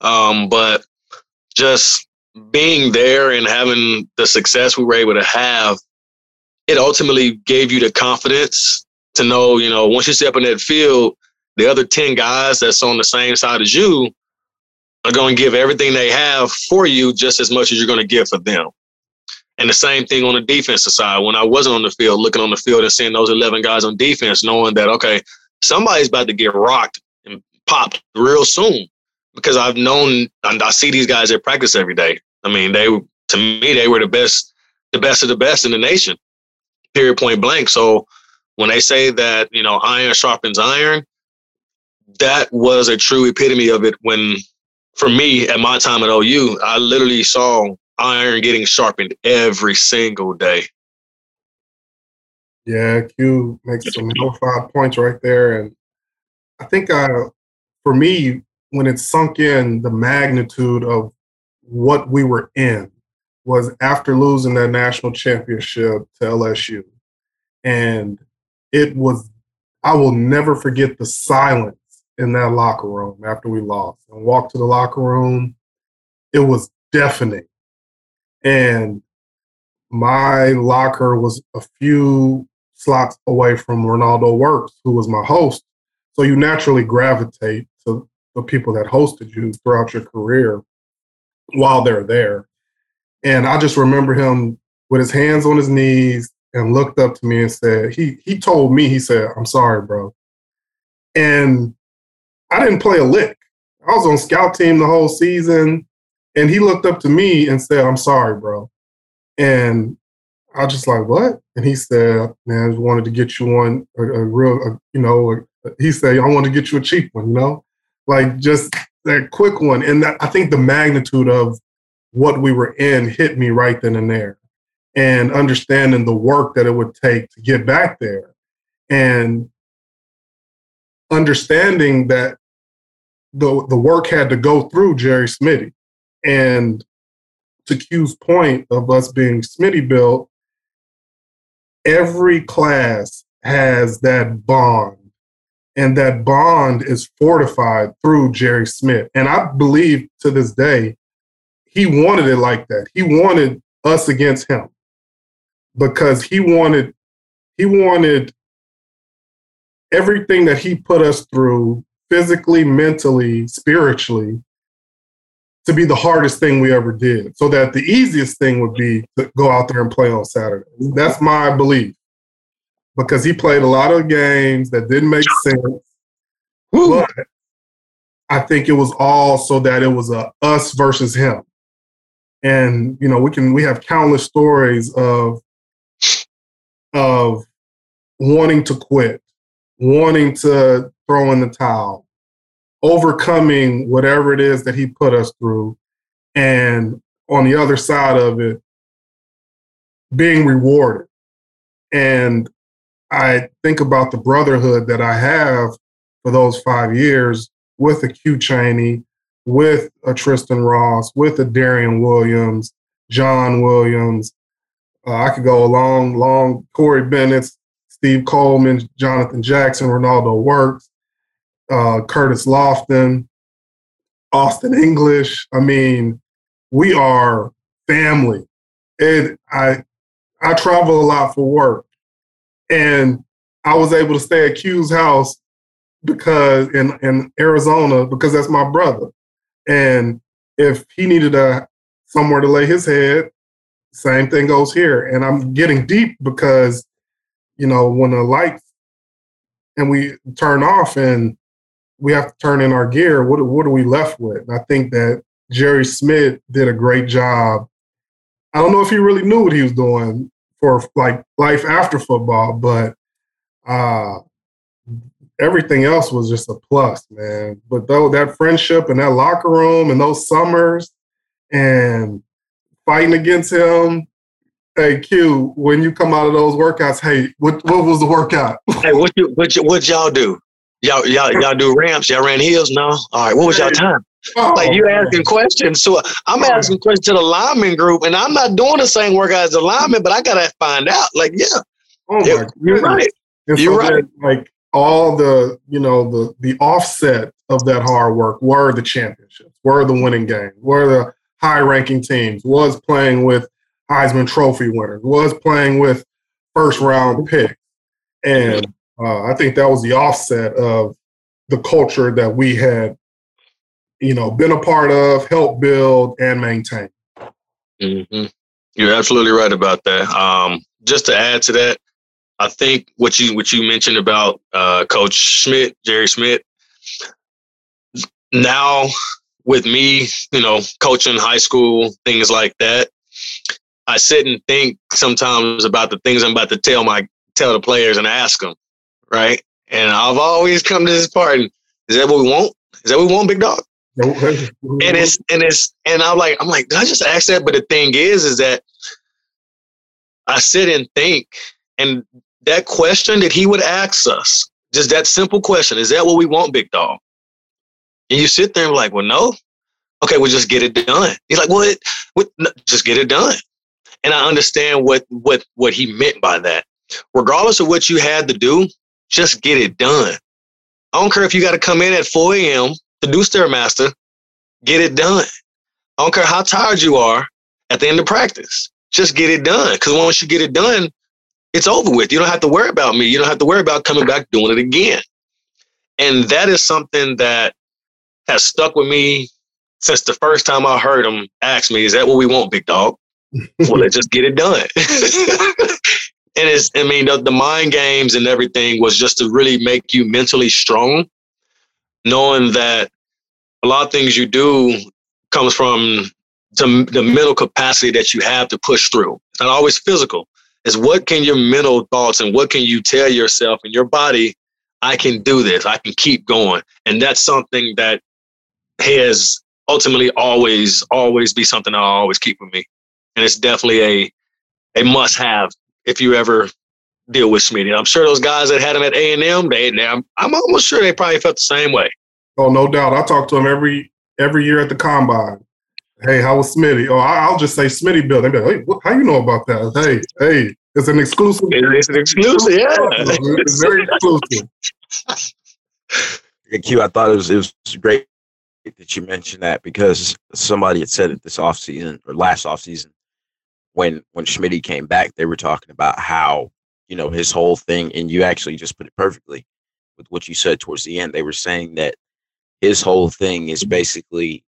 Um, but just being there and having the success we were able to have, it ultimately gave you the confidence to know, you know, once you step in that field, the other 10 guys that's on the same side as you are going to give everything they have for you just as much as you're going to give for them. And the same thing on the defensive side. When I wasn't on the field, looking on the field and seeing those 11 guys on defense, knowing that, okay, somebody's about to get rocked and popped real soon because I've known and I see these guys at practice every day. I mean, they to me they were the best, the best of the best in the nation. Period, point blank. So when they say that you know iron sharpens iron, that was a true epitome of it. When for me at my time at OU, I literally saw iron getting sharpened every single day. Yeah, Q makes some five points right there, and I think uh, for me, when it sunk in, the magnitude of what we were in was after losing that national championship to LSU, and it was I will never forget the silence in that locker room after we lost and walked to the locker room. It was deafening. And my locker was a few slots away from Renaldo Works, who was my host. So you naturally gravitate to the people that hosted you throughout your career while they're there. And I just remember him with his hands on his knees, and looked up to me and said, he he told me, he said, I'm sorry, bro. And I didn't play a lick. I was on scout team the whole season. And he looked up to me and said, I'm sorry, bro. And I was just like, what? And he said, man, I just wanted to get you one, a, a real, a, you know, a, he said, I want to get you a cheap one, you know, like just that quick one. And that, I think the magnitude of what we were in hit me right then and there and understanding the work that it would take to get back there and understanding that the, the work had to go through Jerry Smitty. And to Q's point of us being Smitty built, every class has that bond. And that bond is fortified through Jerry Schmidt. And I believe to this day, he wanted it like that. He wanted us against him because he wanted he wanted everything that he put us through physically, mentally, spiritually to be the hardest thing we ever did. So that the easiest thing would be to go out there and play on Saturday. That's my belief. Because he played a lot of games that didn't make sense. But I think it was all so that it was a us versus him. And you know, we can we have countless stories of of wanting to quit, wanting to throw in the towel, overcoming whatever it is that he put us through, and on the other side of it, being rewarded. And I think about the brotherhood that I have for those five years with a Q Chaney, with a Tristan Ross, with a Darian Williams, John Williams, uh, I could go a long, long Corey Bennett, Steve Coleman, Jonathan Jackson, Renaldo Works, uh, Curtis Lofton, Austin English. I mean, we are family. And I I travel a lot for work. And I was able to stay at Q's house because in, in Arizona, because that's my brother. And if he needed a somewhere to lay his head, same thing goes here. And I'm getting deep because, you know, when the lights and we turn off and we have to turn in our gear, what, what are we left with? And I think that Jerry Schmidt did a great job I don't know if he really knew what he was doing for like life after football, but uh, everything else was just a plus, man. But though that friendship and that locker room and those summers and fighting against him. Hey Q, when you come out of those workouts, hey, what what was the workout? hey, what you what, you, what y'all do? Y'all y'all y'all do ramps? Y'all ran hills? No. All right. What was y'all time? Oh, like you asking questions. So I'm oh. asking questions to the lineman group, and I'm not doing the same work as the lineman, but I gotta find out. Like, yeah, oh yeah you're right. And you're so right. Like all the you know the the offset of that hard work were the championships, were the winning games, were the high ranking teams, was playing with Heisman Trophy winners, was playing with first round picks, and uh, I think that was the offset of the culture that we had you know, been a part of, helped build, and maintain. Mm-hmm. You're absolutely right about that. Um, just to add to that, I think what you what you mentioned about uh, Coach Schmidt, Jerry Schmidt. Now, with me, you know, coaching high school things like that, I sit and think sometimes about the things I'm about to tell my tell the players and ask them, right? And I've always come to this part. And, is that what we want? Is that what we want, big dog? and it's and it's and I'm like I'm like did I just ask that? But the thing is, is that I sit and think, and that question that he would ask us, just that simple question, is that what we want, big dog? And you sit there and like, well, no. Okay, we'll just get it done. He's like, what? What? No, just get it done. And I understand what what what he meant by that. Regardless of what you had to do, just get it done. I don't care if you got to come in at 4 a.m to do Stairmaster, get it done. I don't care how tired you are at the end of practice. Just get it done. Because once you get it done, it's over with. You don't have to worry about me. You don't have to worry about coming back doing it again. And that is something that has stuck with me since the first time I heard him ask me, Is that what we want, big dog? Well, let's just get it done. and it's, I mean, the, the mind games and everything was just to really make you mentally strong, knowing that a lot of things you do comes from the, the mental capacity that you have to push through. It's not always physical. It's what can your mental thoughts and what can you tell yourself and your body, I can do this, I can keep going. And that's something that has ultimately always, always be something I'll always keep with me. And it's definitely a a must have if you ever deal with Smitty. I'm sure those guys that had him at A and M, they, I'm, I'm almost sure they probably felt the same way. Oh, no doubt. I talk to him every every year at the combine. Hey, how was Smitty? Oh, I'll just say Smitty Bill. They be like, hey, what, how you know about that? Hey, hey, it's an exclusive. It's an exclusive, yeah. It's very exclusive. Q, I thought it was it was great that you mentioned that because somebody had said it this offseason or last offseason when when Schmitty came back, they were talking about how, you know, his whole thing, and you actually just put it perfectly with what you said towards the end. They were saying that his whole thing is basically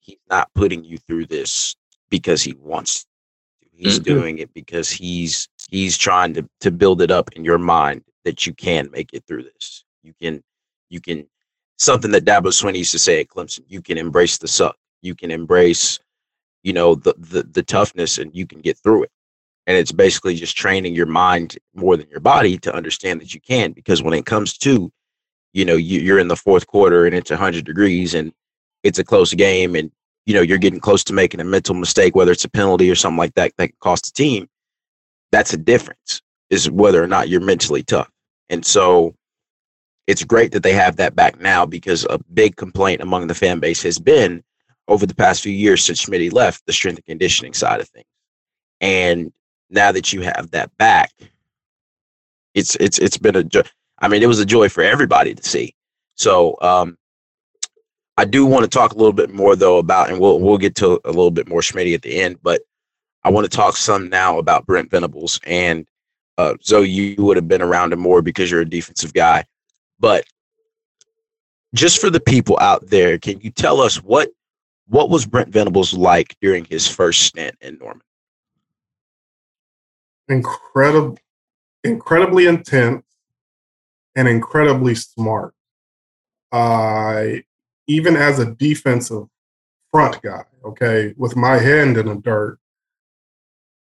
he's not putting you through this because he wants to. He's mm-hmm. doing it because he's he's trying to to build it up in your mind that you can make it through this. You can you can something that Dabo Swinney used to say at Clemson, you can embrace the suck. You can embrace, you know, the the the toughness and you can get through it. And it's basically just training your mind more than your body to understand that you can because when it comes to you know you, are in the fourth quarter and it's 100 degrees and it's a close game and you know you're getting close to making a mental mistake whether it's a penalty or something like that that could cost the team that's a difference is whether or not you're mentally tough and so it's great that they have that back now because a big complaint among the fan base has been over the past few years since Schmidt left the strength and conditioning side of things and now that you have that back it's it's it's been a I mean, it was a joy for everybody to see. So um, I do want to talk a little bit more though about, and we'll we'll get to a little bit more Schmitty at the end, but I want to talk some now about Brent Venables and uh, Zoe. You would have been around him more because you're a defensive guy, but just for the people out there, can you tell us what what was Brent Venables like during his first stint in Norman? Incredible, incredibly intense, and incredibly smart. Uh, even as a defensive front guy, okay, with my hand in the dirt,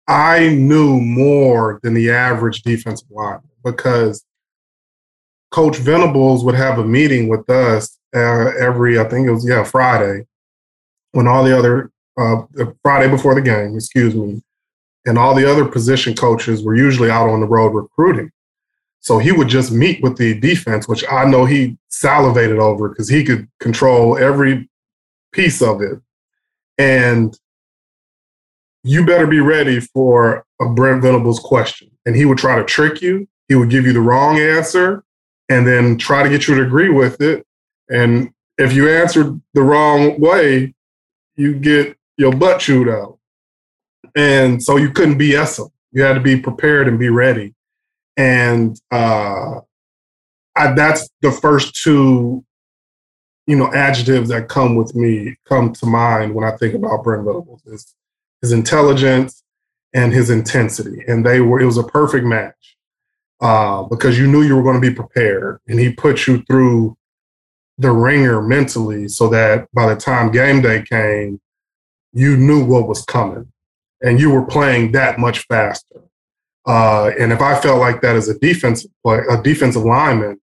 I knew more than the average defensive lineman because Coach Venables would have a meeting with us uh, every, I think it was, yeah, Friday, when all the other, uh, Friday before the game, excuse me, and all the other position coaches were usually out on the road recruiting. So he would just meet with the defense, which I know he salivated over because he could control every piece of it. And you better be ready for a Brent Venables question. And he would try to trick you. He would give you the wrong answer and then try to get you to agree with it. And if you answered the wrong way, you get your butt chewed out. And so you couldn't BS him. You had to be prepared and be ready. And uh, I, that's the first two, you know, adjectives that come with me, come to mind when I think about Brent is his intelligence and his intensity. And they were, it was a perfect match uh, because you knew you were going to be prepared. And he put you through the ringer mentally so that by the time game day came, you knew what was coming and you were playing that much faster. Uh, and if I felt like that as a defensive a defensive lineman,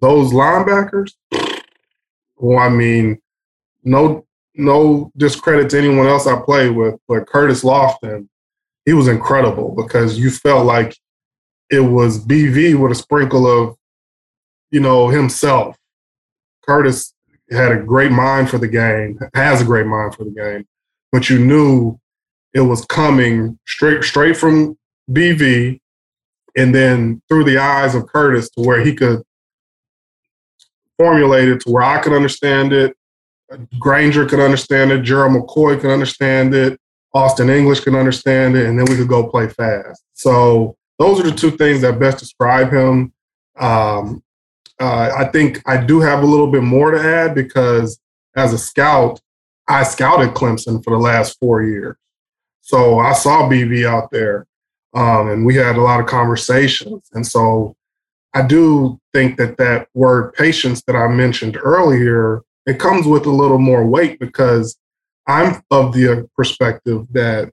those linebackers, well, I mean, no, no discredit to anyone else I played with, but Curtis Lofton, he was incredible because you felt like it was BV with a sprinkle of, you know, himself. Curtis had a great mind for the game, has a great mind for the game, but you knew it was coming straight straight from BV and then through the eyes of Curtis to where he could formulate it to where I could understand it, Granger could understand it, Gerald McCoy could understand it, Austin English could understand it, and then we could go play fast. So those are the two things that best describe him. Um, uh, I think I do have a little bit more to add because as a scout, I scouted Clemson for the last four years. So I saw BV out there um, and we had a lot of conversations. And so I do think that that word patience that I mentioned earlier, it comes with a little more weight because I'm of the perspective that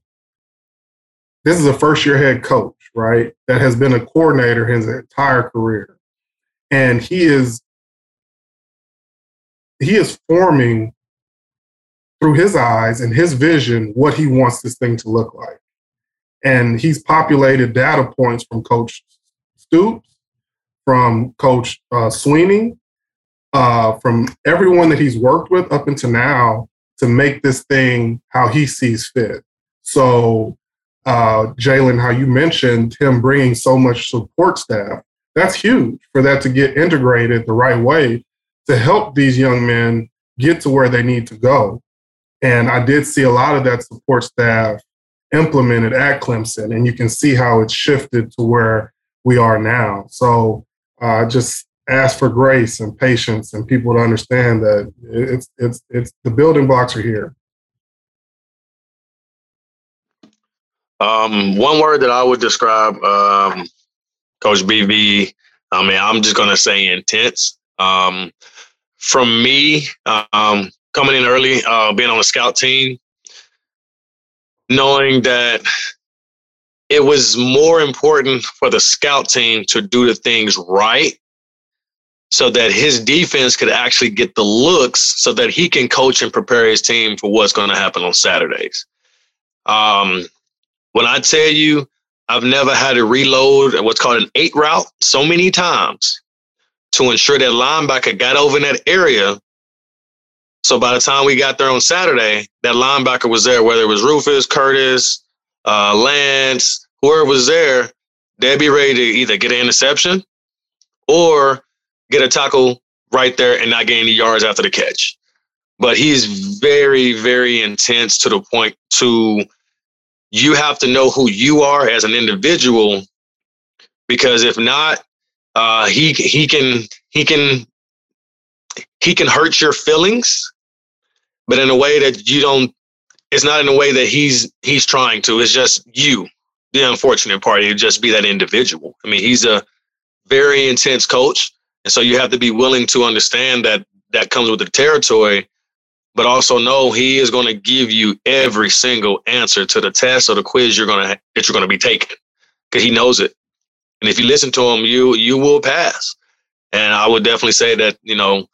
this is a first year head coach, right? That has been a coordinator his entire career. And he is he is forming through his eyes and his vision what he wants this thing to look like. And he's populated data points from Coach Stoops, from Coach uh, Swinney, uh, from everyone that he's worked with up until now to make this thing how he sees fit. So, uh, Jalen, how you mentioned him bringing so much support staff, that's huge for that to get integrated the right way to help these young men get to where they need to go. And I did see a lot of that support staff implemented at Clemson, and you can see how it's shifted to where we are now. So uh, just ask for grace and patience and people to understand that it's it's it's the building blocks are here. Um, one word that I would describe um, Coach BV. I mean, I'm just gonna say intense. Um, from me, um, coming in early, uh, being on a scout team, knowing that it was more important for the scout team to do the things right so that his defense could actually get the looks so that he can coach and prepare his team for what's going to happen on Saturdays. Um, when I tell you, I've never had to reload what's called an eight route so many times to ensure that linebacker got over in that area so by the time we got there on Saturday, that linebacker was there, whether it was Rufus, Curtis, uh, Lance, whoever was there, they'd be ready to either get an interception or get a tackle right there and not gain any yards after the catch. But he's very, very intense to the point to you have to know who you are as an individual because if not, uh, he he can he can he can hurt your feelings but in a way that you don't it's not in a way that he's he's trying to it's just you the unfortunate part you just be that individual. I mean he's a very intense coach and so you have to be willing to understand that that comes with the territory but also know he is going to give you every single answer to the test or the quiz you're going to that you're going to be taking because he knows it. And if you listen to him, you you will pass. And I would definitely say that you know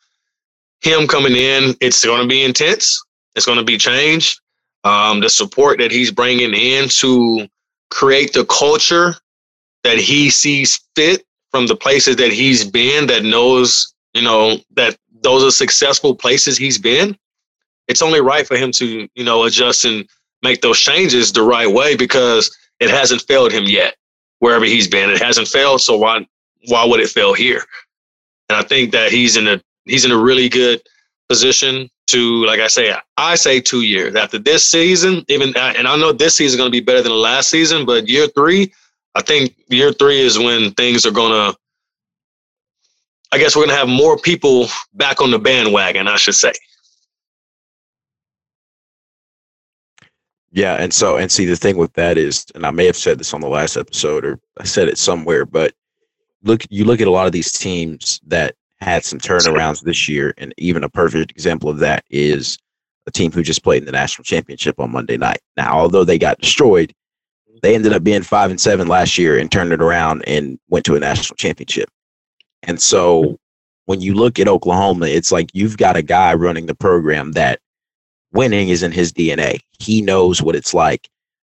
him coming in, it's going to be intense. It's going to be changed. Um, the support that he's bringing in to create the culture that he sees fit from the places that he's been that knows you know that those are successful places he's been it's only right for him to you know adjust and make those changes the right way because it hasn't failed him yet wherever he's been it hasn't failed so why why would it fail here and i think that he's in a he's in a really good position to like i say i say two years after this season even and i know this season is going to be better than the last season but year three I think year three is when things are gonna. I guess we're gonna have more people back on the bandwagon. I should say. Yeah, and so and see the thing with that is, and I may have said this on the last episode or I said it somewhere, but look, you look at a lot of these teams that had some turnarounds this year, and even a perfect example of that is a team who just played in the national championship on Monday night. Now, although they got destroyed, they ended up being five and seven last year and turned it around and went to a national championship. And so when you look at Oklahoma, it's like you've got a guy running the program that winning is in his DNA. He knows what it's like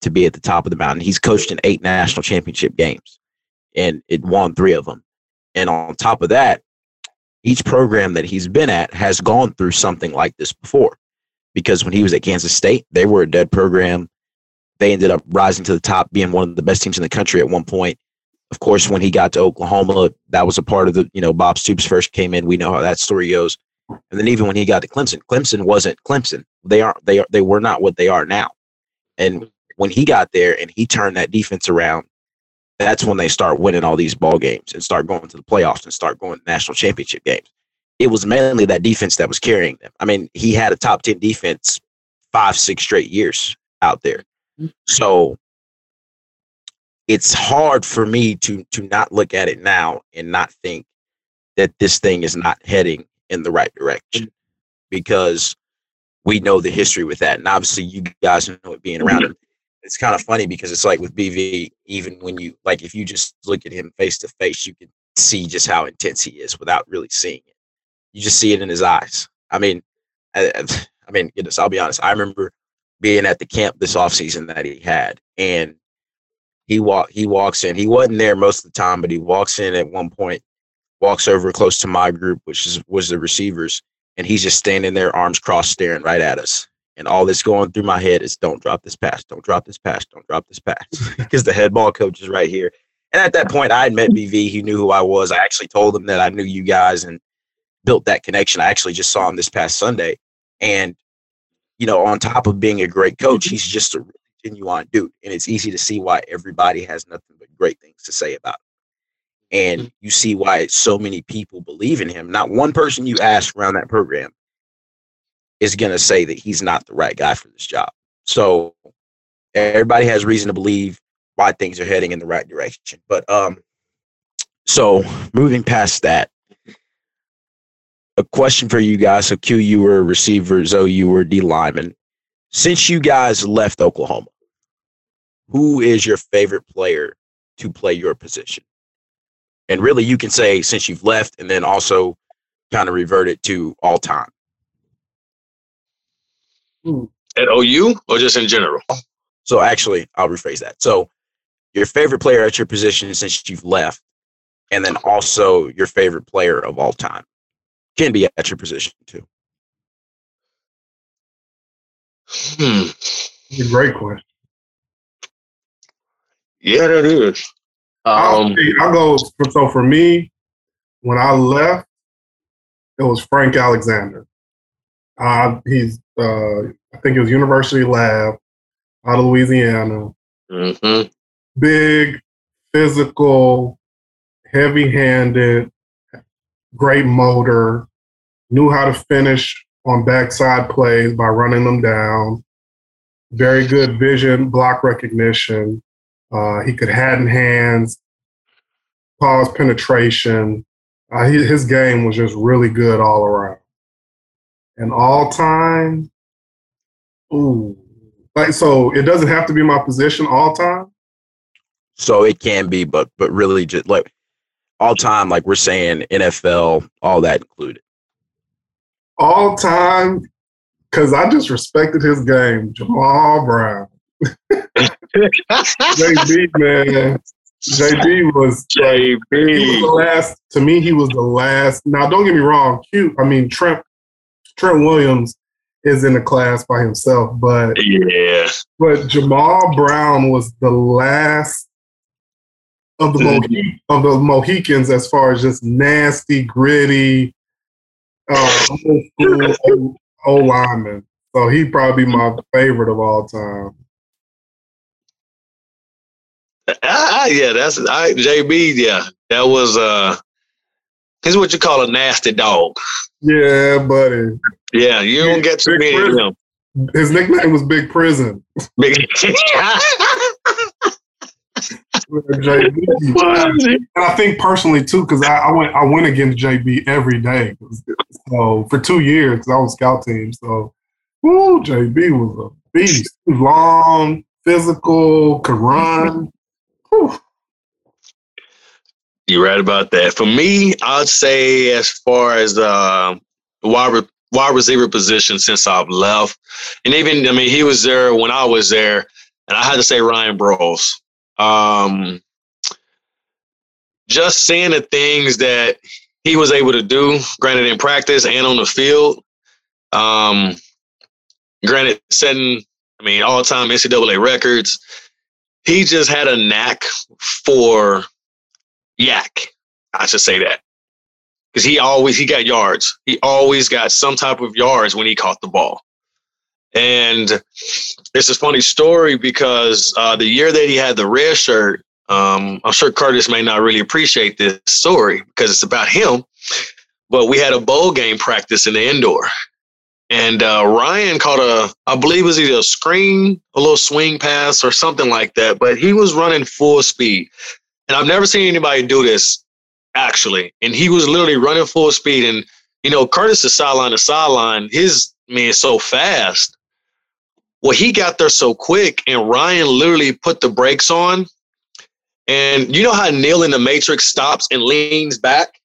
to be at the top of the mountain. He's coached in eight national championship games and it won three of them. And on top of that, each program that he's been at has gone through something like this before. Because when he was at Kansas State, they were a dead program. They ended up rising to the top, being one of the best teams in the country at one point. Of course, when he got to Oklahoma, that was a part of the, you know, Bob Stoops first came in. We know how that story goes. And then even when he got to Clemson, Clemson wasn't Clemson. They are they are they were not what they are now. And when he got there and he turned that defense around, that's when they start winning all these ball games and start going to the playoffs and start going to national championship games. It was mainly that defense that was carrying them. I mean, he had a top 10 defense five, six straight years out there. Mm-hmm. So it's hard for me to to not look at it now and not think that this thing is not heading in the right direction mm-hmm. because we know the history with that and obviously you guys know it being around mm-hmm. him it's kind of funny because it's like with bv even when you like if you just look at him face to face you can see just how intense he is without really seeing it you just see it in his eyes i mean i, I mean goodness i'll be honest i remember being at the camp this offseason that he had. And he walk he walks in. He wasn't there most of the time, but he walks in at one point, walks over close to my group, which is was the receivers, and he's just standing there, arms crossed, staring right at us. And all that's going through my head is don't drop this pass, don't drop this pass, don't drop this pass. Because the head ball coach is right here. And at that point I had met BV. He knew who I was. I actually told him that I knew you guys and built that connection. I actually just saw him this past Sunday. And you know, on top of being a great coach, he's just a really genuine dude. And it's easy to see why everybody has nothing but great things to say about him. And mm-hmm. you see why so many people believe in him. Not one person you ask around that program is going to say that he's not the right guy for this job. So everybody has reason to believe why things are heading in the right direction. But um, so moving past that, a question for you guys. So Q, you were a receiver, Zoe, you were D lineman. Since you guys left Oklahoma, who is your favorite player to play your position? And really, you can say since you've left, and then also kind of revert it to all time. At OU or just in general? So actually, I'll rephrase that. So your favorite player at your position since you've left, and then also your favorite player of all time can be at your position too? Hmm. a great question. Yeah, that is. Um, I'll, go. So for me, when I left, it was Frank Alexander. Uh, he's, uh, I think it was University Lab out of Louisiana. Mm-hmm. Big, physical, heavy-handed, great motor, knew how to finish on backside plays by running them down. Very good vision, block recognition. Uh, he could hand hands, pause penetration. Uh, he, his game was just really good all around. And all time, ooh, like so, it doesn't have to be my position all time. So it can be, but but really just like all time, like we're saying NFL, all that included. All time, because I just respected his game, Jammal Brown. JB, man. JB was JB. He was the last to me. He was the last. Now, don't get me wrong. Cute. I mean, Trent Trent Williams is in the class by himself, but yeah. But Jammal Brown was the last of the Mohi- of the Mohicans as far as just nasty, gritty, uh, old old, old lineman. So he'd probably be my favorite of all time. Ah, yeah, that's I, JB. Yeah, that was uh, he's what you call a nasty dog. Yeah, buddy. Yeah, you don't get too Big many of them. His nickname was Big Prison. Big- JB. And I think personally too, because I, I went I went against JB every day. So for two years, 'cause I was scout team. So, woo, JB was a beast. Long, physical, could run. Whew. You're right about that. For me, I'd say as far as uh, wide wide receiver position since I've left, and even I mean he was there when I was there, and I had to say Ryan Broyles. Um, just seeing the things that he was able to do, granted in practice and on the field. Um, granted, setting I mean all time NCAA records. He just had a knack for YAC. I should say that. Because he always he got yards. He always got some type of yards when he caught the ball. And it's a funny story because uh, the year that he had the red shirt, um, I'm sure Curtis may not really appreciate this story because it's about him. But we had a bowl game practice in the indoor. And uh, Ryan caught a, I believe it was either a screen, a little swing pass, or something like that. But he was running full speed. And I've never seen anybody do this actually. And he was literally running full speed. And, you know, Curtis is sideline to sideline. His, I mean, is so fast. Well, he got there so quick, and Ryan literally put the brakes on. And you know how Neo in the Matrix stops and leans back?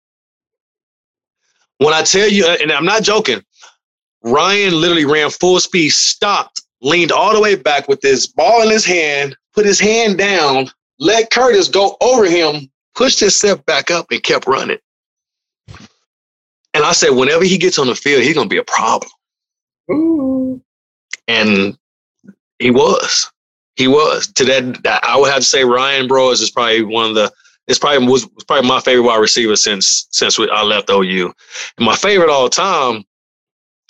When I tell you, and I'm not joking, Ryan literally ran full speed, stopped, leaned all the way back with his ball in his hand, put his hand down, let Curtis go over him, pushed his step back up, and kept running. And I said, whenever he gets on the field, he's gonna be a problem. Ooh. And he was. He was. To that, I would have to say Ryan Broyles is probably one of the. It's probably was, was probably my favorite wide receiver since since we, I left OU. And my favorite all time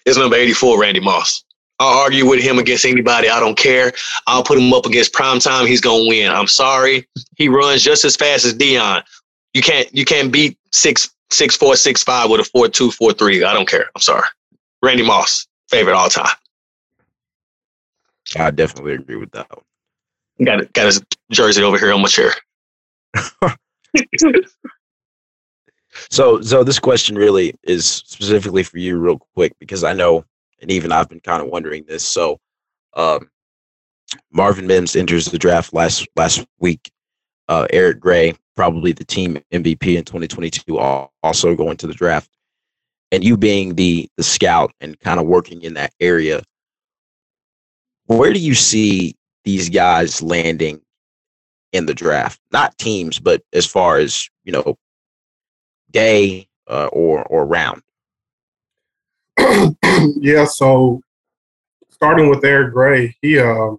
is number eighty four, Randy Moss. I'll argue with him against anybody. I don't care. I'll put him up against prime time. He's gonna win. I'm sorry. He runs just as fast as Deion. You can't you can't beat six six four six five with a four two four three. I don't care. I'm sorry. Randy Moss, favorite all time. I definitely agree with that. One. Got it. Got his jersey over here on my chair. So, so this question really is specifically for you, real quick, because I know, and even I've been kind of wondering this. So, um, Marvin Mims enters the draft last last week. Uh, Eric Gray, probably the team MVP in 2022, also going to the draft. And you being the the scout and kind of working in that area, where do you see these guys landing in the draft? Not teams, but as far as you know, day uh, or or round. yeah, so starting with Eric Gray, he uh,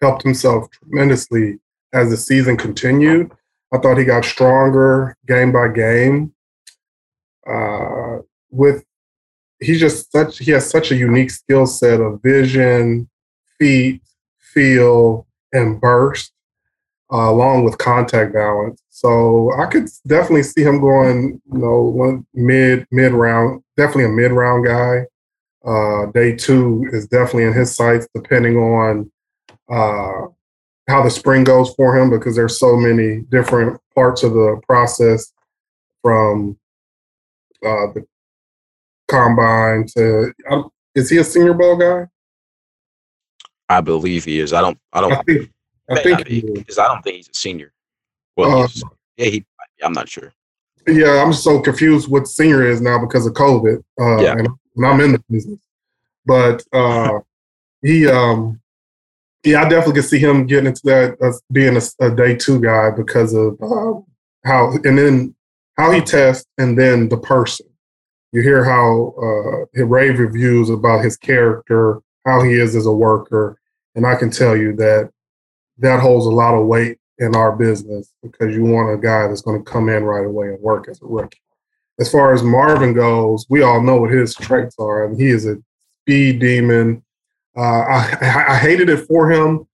helped himself tremendously as the season continued. I thought he got stronger game by game. Uh, with he's just such he has such a unique skill set of vision, feet, feel, and burst, uh, along with contact balance. So I could definitely see him going, you know, one mid mid round, definitely a mid round guy. Uh, day two is definitely in his sights, depending on uh, how the spring goes for him, because there's so many different parts of the process from uh, the combine to. I, Is he a Senior Bowl guy? I believe he is. I don't. I don't. I think. I think because I don't think he's a senior. Well, uh, yeah, he. I'm not sure. Yeah, I'm so confused what senior is now because of COVID. Uh, yeah. and, and I'm in the business, but uh, he. um Yeah, I definitely can see him getting into that uh, being a, a, day two guy because of uh, how and then how he tests and then the person. You hear how uh, he rave reviews about his character, how he is as a worker, and I can tell you that that holds a lot of weight in our business because you want a guy that's going to come in right away and work as a rookie. As far as Marvin goes, we all know what his traits are. I mean, he is a speed demon. Uh, I, I, hated it for him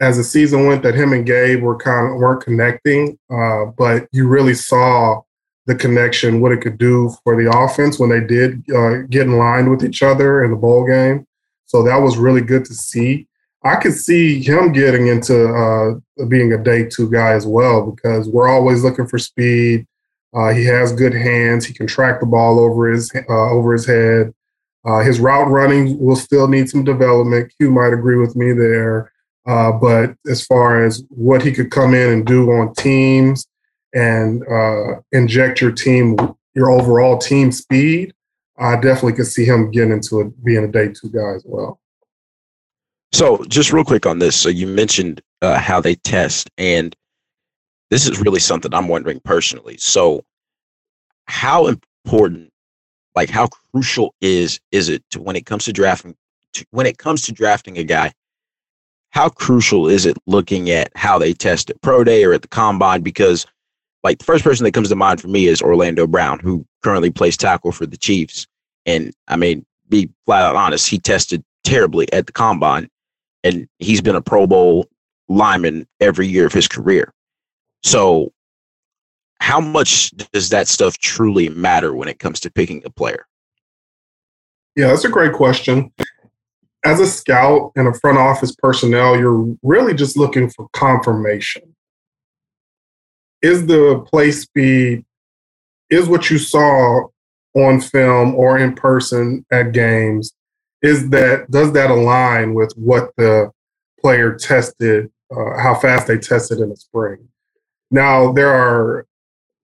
as the season went that him and Gabe were kind of weren't connecting, uh, but you really saw the connection, what it could do for the offense when they did uh, get in line with each other in the bowl game. So that was really good to see. I could see him getting into uh, being a day two guy as well because we're always looking for speed. Uh, he has good hands. He can track the ball over his uh, over his head. Uh, his route running will still need some development. Q might agree with me there. Uh, but as far as what he could come in and do on teams and uh, inject your team, your overall team speed, I definitely could see him getting into it, being a day two guy as well. So, just real quick on this. So, you mentioned uh, how they test, and this is really something I'm wondering personally. So, how important, like, how crucial is is it to when it comes to drafting, to, when it comes to drafting a guy? How crucial is it looking at how they test at pro day or at the combine? Because, like, the first person that comes to mind for me is Orlando Brown, who currently plays tackle for the Chiefs, and I mean, be flat out honest, he tested terribly at the combine and he's been a Pro Bowl lineman every year of his career. So, how much does that stuff truly matter when it comes to picking a player? Yeah, that's a great question. As a scout and a front office personnel, you're really just looking for confirmation. Is the play speed, is what you saw on film or in person at games, is that does that align with what the player tested, uh, how fast they tested in the spring? Now there are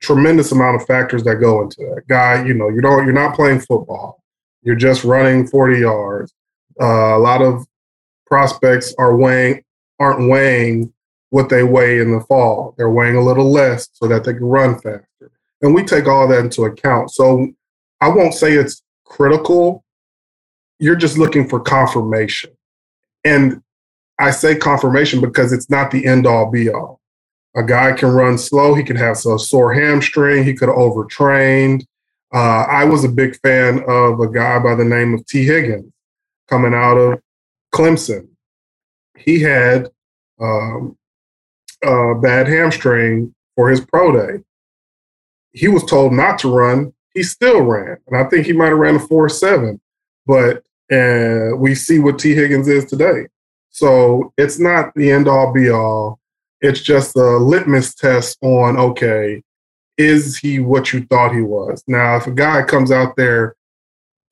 tremendous amount of factors that go into that. Guy, you know, you don't you're not playing football. You're just running 40 yards. Uh, a lot of prospects are weighing aren't weighing what they weigh in the fall. They're weighing a little less so that they can run faster. And we take all that into account. So I won't say it's critical you're just looking for confirmation. And I say confirmation because it's not the end all be all. A guy can run slow, he could have a sore hamstring, he could have overtrained. Uh, I was a big fan of a guy by the name of Tee Higgins coming out of Clemson. He had um, a bad hamstring for his pro day. He was told not to run. He still ran. And I think he might have ran a 4 7. But and we see what Tee Higgins is today. So it's not the end all be all. It's just a litmus test on okay, is he what you thought he was? Now, if a guy comes out there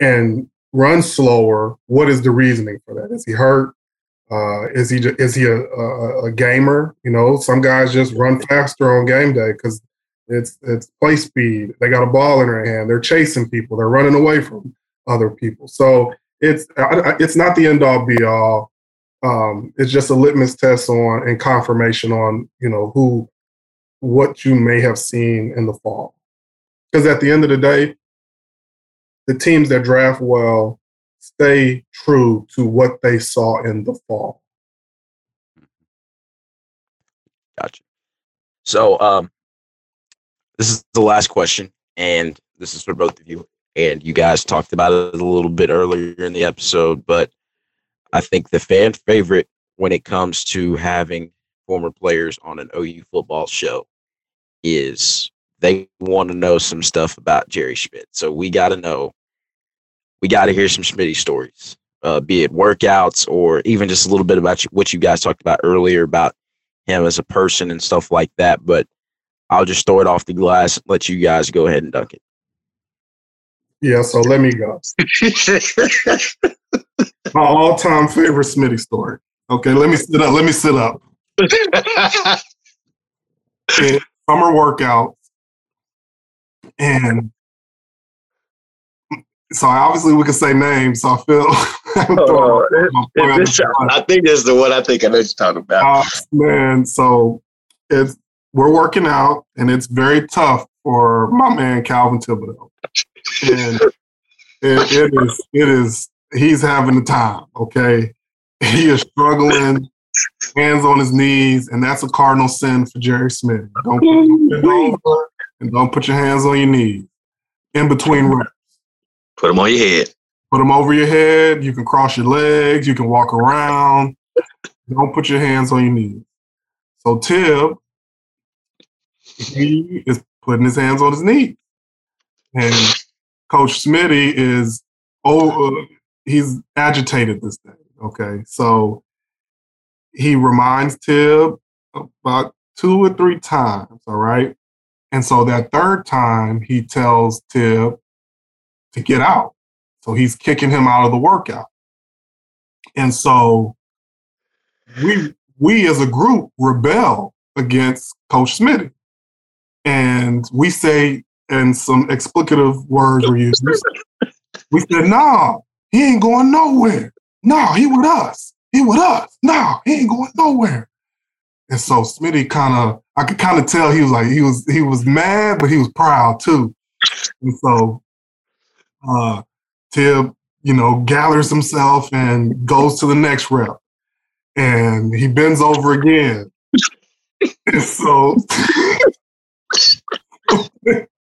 and runs slower, what is the reasoning for that? Is he hurt? Uh, is he is he a, a, a, gamer? You know, some guys just run faster on game day because it's it's play speed. They got a ball in their hand. They're chasing people. They're running away from other people. So it's it's not the end all be all. Um, it's just a litmus test on and confirmation on you know who what you may have seen in the fall. Because at the end of the day, the teams that draft well stay true to what they saw in the fall. Gotcha. So um, this is the last question, and this is for both of you and you guys talked about it a little bit earlier in the episode, but I think the fan favorite when it comes to having former players on an OU football show is they want to know some stuff about Jerry Schmidt. So we got to know, we got to hear some Schmidt stories, uh, be it workouts or even just a little bit about what you guys talked about earlier about him as a person and stuff like that. But I'll just throw it off the glass let you guys go ahead and dunk it. Yeah, so let me go. my all-time favorite Smitty story. Okay, let me sit up. Let me sit up. Summer workout, and so obviously we can say names. So I feel. oh, this, I think this is the one I think I know you're talking about. Uh, man, so it's we're working out, and it's very tough for my man Calvin Thibodeaux. And it, it is it is he's having the time. Okay, he is struggling, hands on his knees, and that's a cardinal sin for Jerry Schmidt. Don't put your over and don't put your hands on your knees in between reps. Put them on your head. Put them over your head. You can cross your legs. You can walk around. don't put your hands on your knees. So Tib, he is putting his hands on his knees, and Coach Smitty is oh he's agitated this day. Okay, so he reminds Tib about two or three times. All right, and so that third time he tells Tib to get out. So he's kicking him out of the workout. And so we we as a group rebel against Coach Smitty. And we say, and some explicative words were used. we said, nah, he ain't going nowhere. Nah, he with us. He with us. Nah, he ain't going nowhere. And so Smitty kind of, I could kind of tell he was like, he was, he was mad, but he was proud too. And so uh, Tib, you know, gathers himself and goes to the next rep. And he bends over again. and so,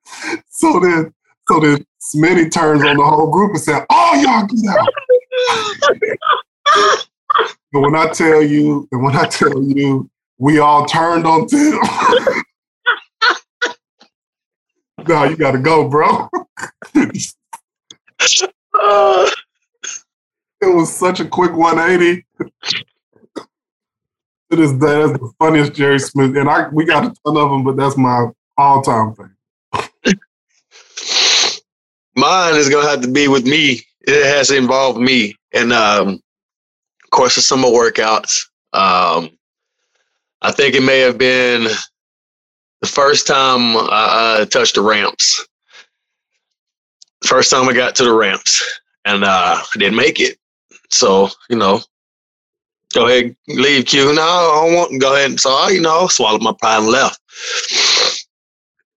so then, so then Smitty turns on the whole group and said, "Oh, y'all get out." and when I tell you, and when I tell you, we all turned on Tib. no, you gotta go, bro. it was such a quick 180. To this day, that's the funniest Jerry Schmidt, and I we got a ton of them, but that's my all-time favorite. Mine is gonna have to be with me. It has to involve me, and um, of course, the summer workouts. Um, I think it may have been the first time I, I touched the ramps first time I got to the ramps, and uh, I didn't make it. So you know, go ahead, leave Q. No, I don't want. Go ahead. So I, you know, swallowed my pride and left.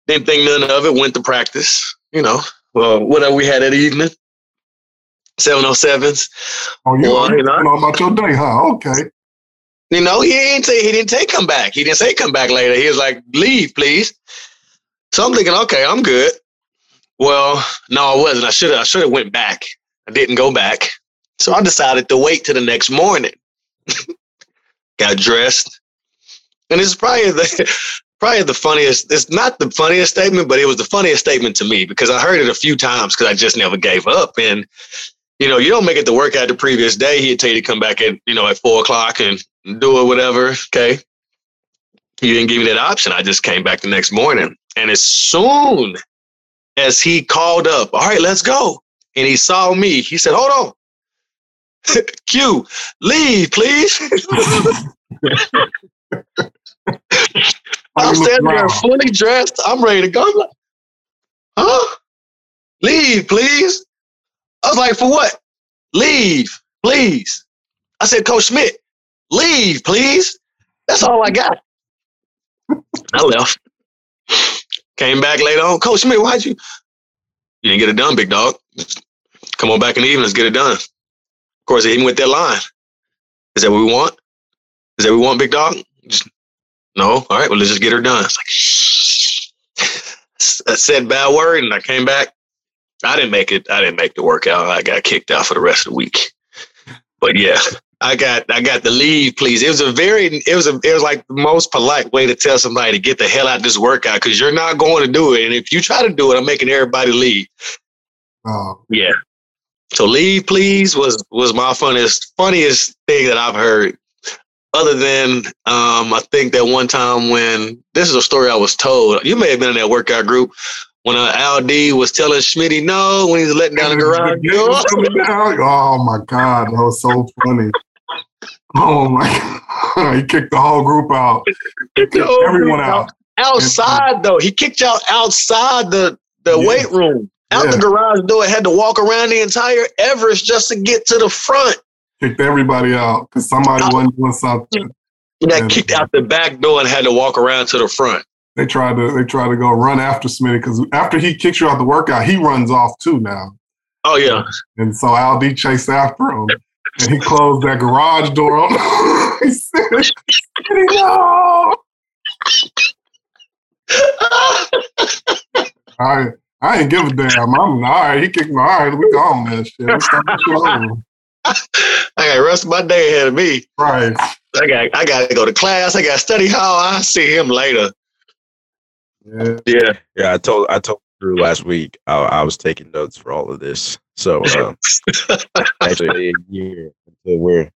Didn't think none of it. Went to practice. You know, Um, well, whatever we had that evening. 707s. Oh, you, well, you know, about your day, huh? Okay. You know, he didn't say he didn't say come back. He didn't say come back later. He was like, leave, please. So I'm thinking, okay, I'm good. Well, no, I wasn't. I should have. I should have went back. I didn't go back, so I decided to wait till the next morning. Got dressed, and it's probably the probably the funniest. It's not the funniest statement, but it was the funniest statement to me because I heard it a few times because I just never gave up. And you know, you don't make it to work out the previous day. He'd tell you to come back at you know at four o'clock and do it, whatever. Okay. You didn't give me that option. I just came back the next morning. And as soon as he called up, all right, let's go. And he saw me. He said, hold on. Q, leave, please. I'm standing there fully dressed. I'm ready to go. I'm like, huh? Leave, please. I was like, for what? Leave, please. I said, Coach Schmidt, leave, please. That's all I got. I left. Came back later on. Coach Schmidt, why'd you? You didn't get it done, big dog. Come on back in the evening, let's get it done. Of course, he even with that line. Is that what we want? Is that what we want, big dog? Just, no. All right, well, let's just get her done. It's like, shh. I said bad word, and I came back. I didn't make it. I didn't make the workout. I got kicked out for the rest of the week. But yeah, I got I got the leave, please. It was a very it was a it was like the most polite way to tell somebody to get the hell out of this workout because you're not going to do it. And if you try to do it, I'm making everybody leave. Oh. Yeah. So leave, please, was was my funniest funniest thing that I've heard. Other than um, I think that one time when this is a story I was told, you may have been in that workout group when uh, Al D was telling Schmitty no when he was letting down the garage door. oh my god, that was so funny. Oh my god, he kicked the whole group out. Kicked everyone out. Outside though, he kicked y'all outside the the yeah. weight room, out yeah. the garage door. Had to walk around the entire Everest just to get to the front. Kicked everybody out because somebody oh. wasn't doing something. He got kicked out the back door and had to walk around to the front. They tried to they tried to go run after Smitty because after he kicks you out the workout, he runs off too now. Oh yeah. And so Al D chased after him and he closed that garage door on him. he said, no. I I ain't give a damn. I'm all right. He kicked me. All right, we gone, man. Shit. We I got rest of my day ahead of me. Right. I got I got to go to class. I got to study hall. I see him later. Yeah. Yeah. Yeah. I told I told Drew last week I, I was taking notes for all of this. So uh, actually, a year until we're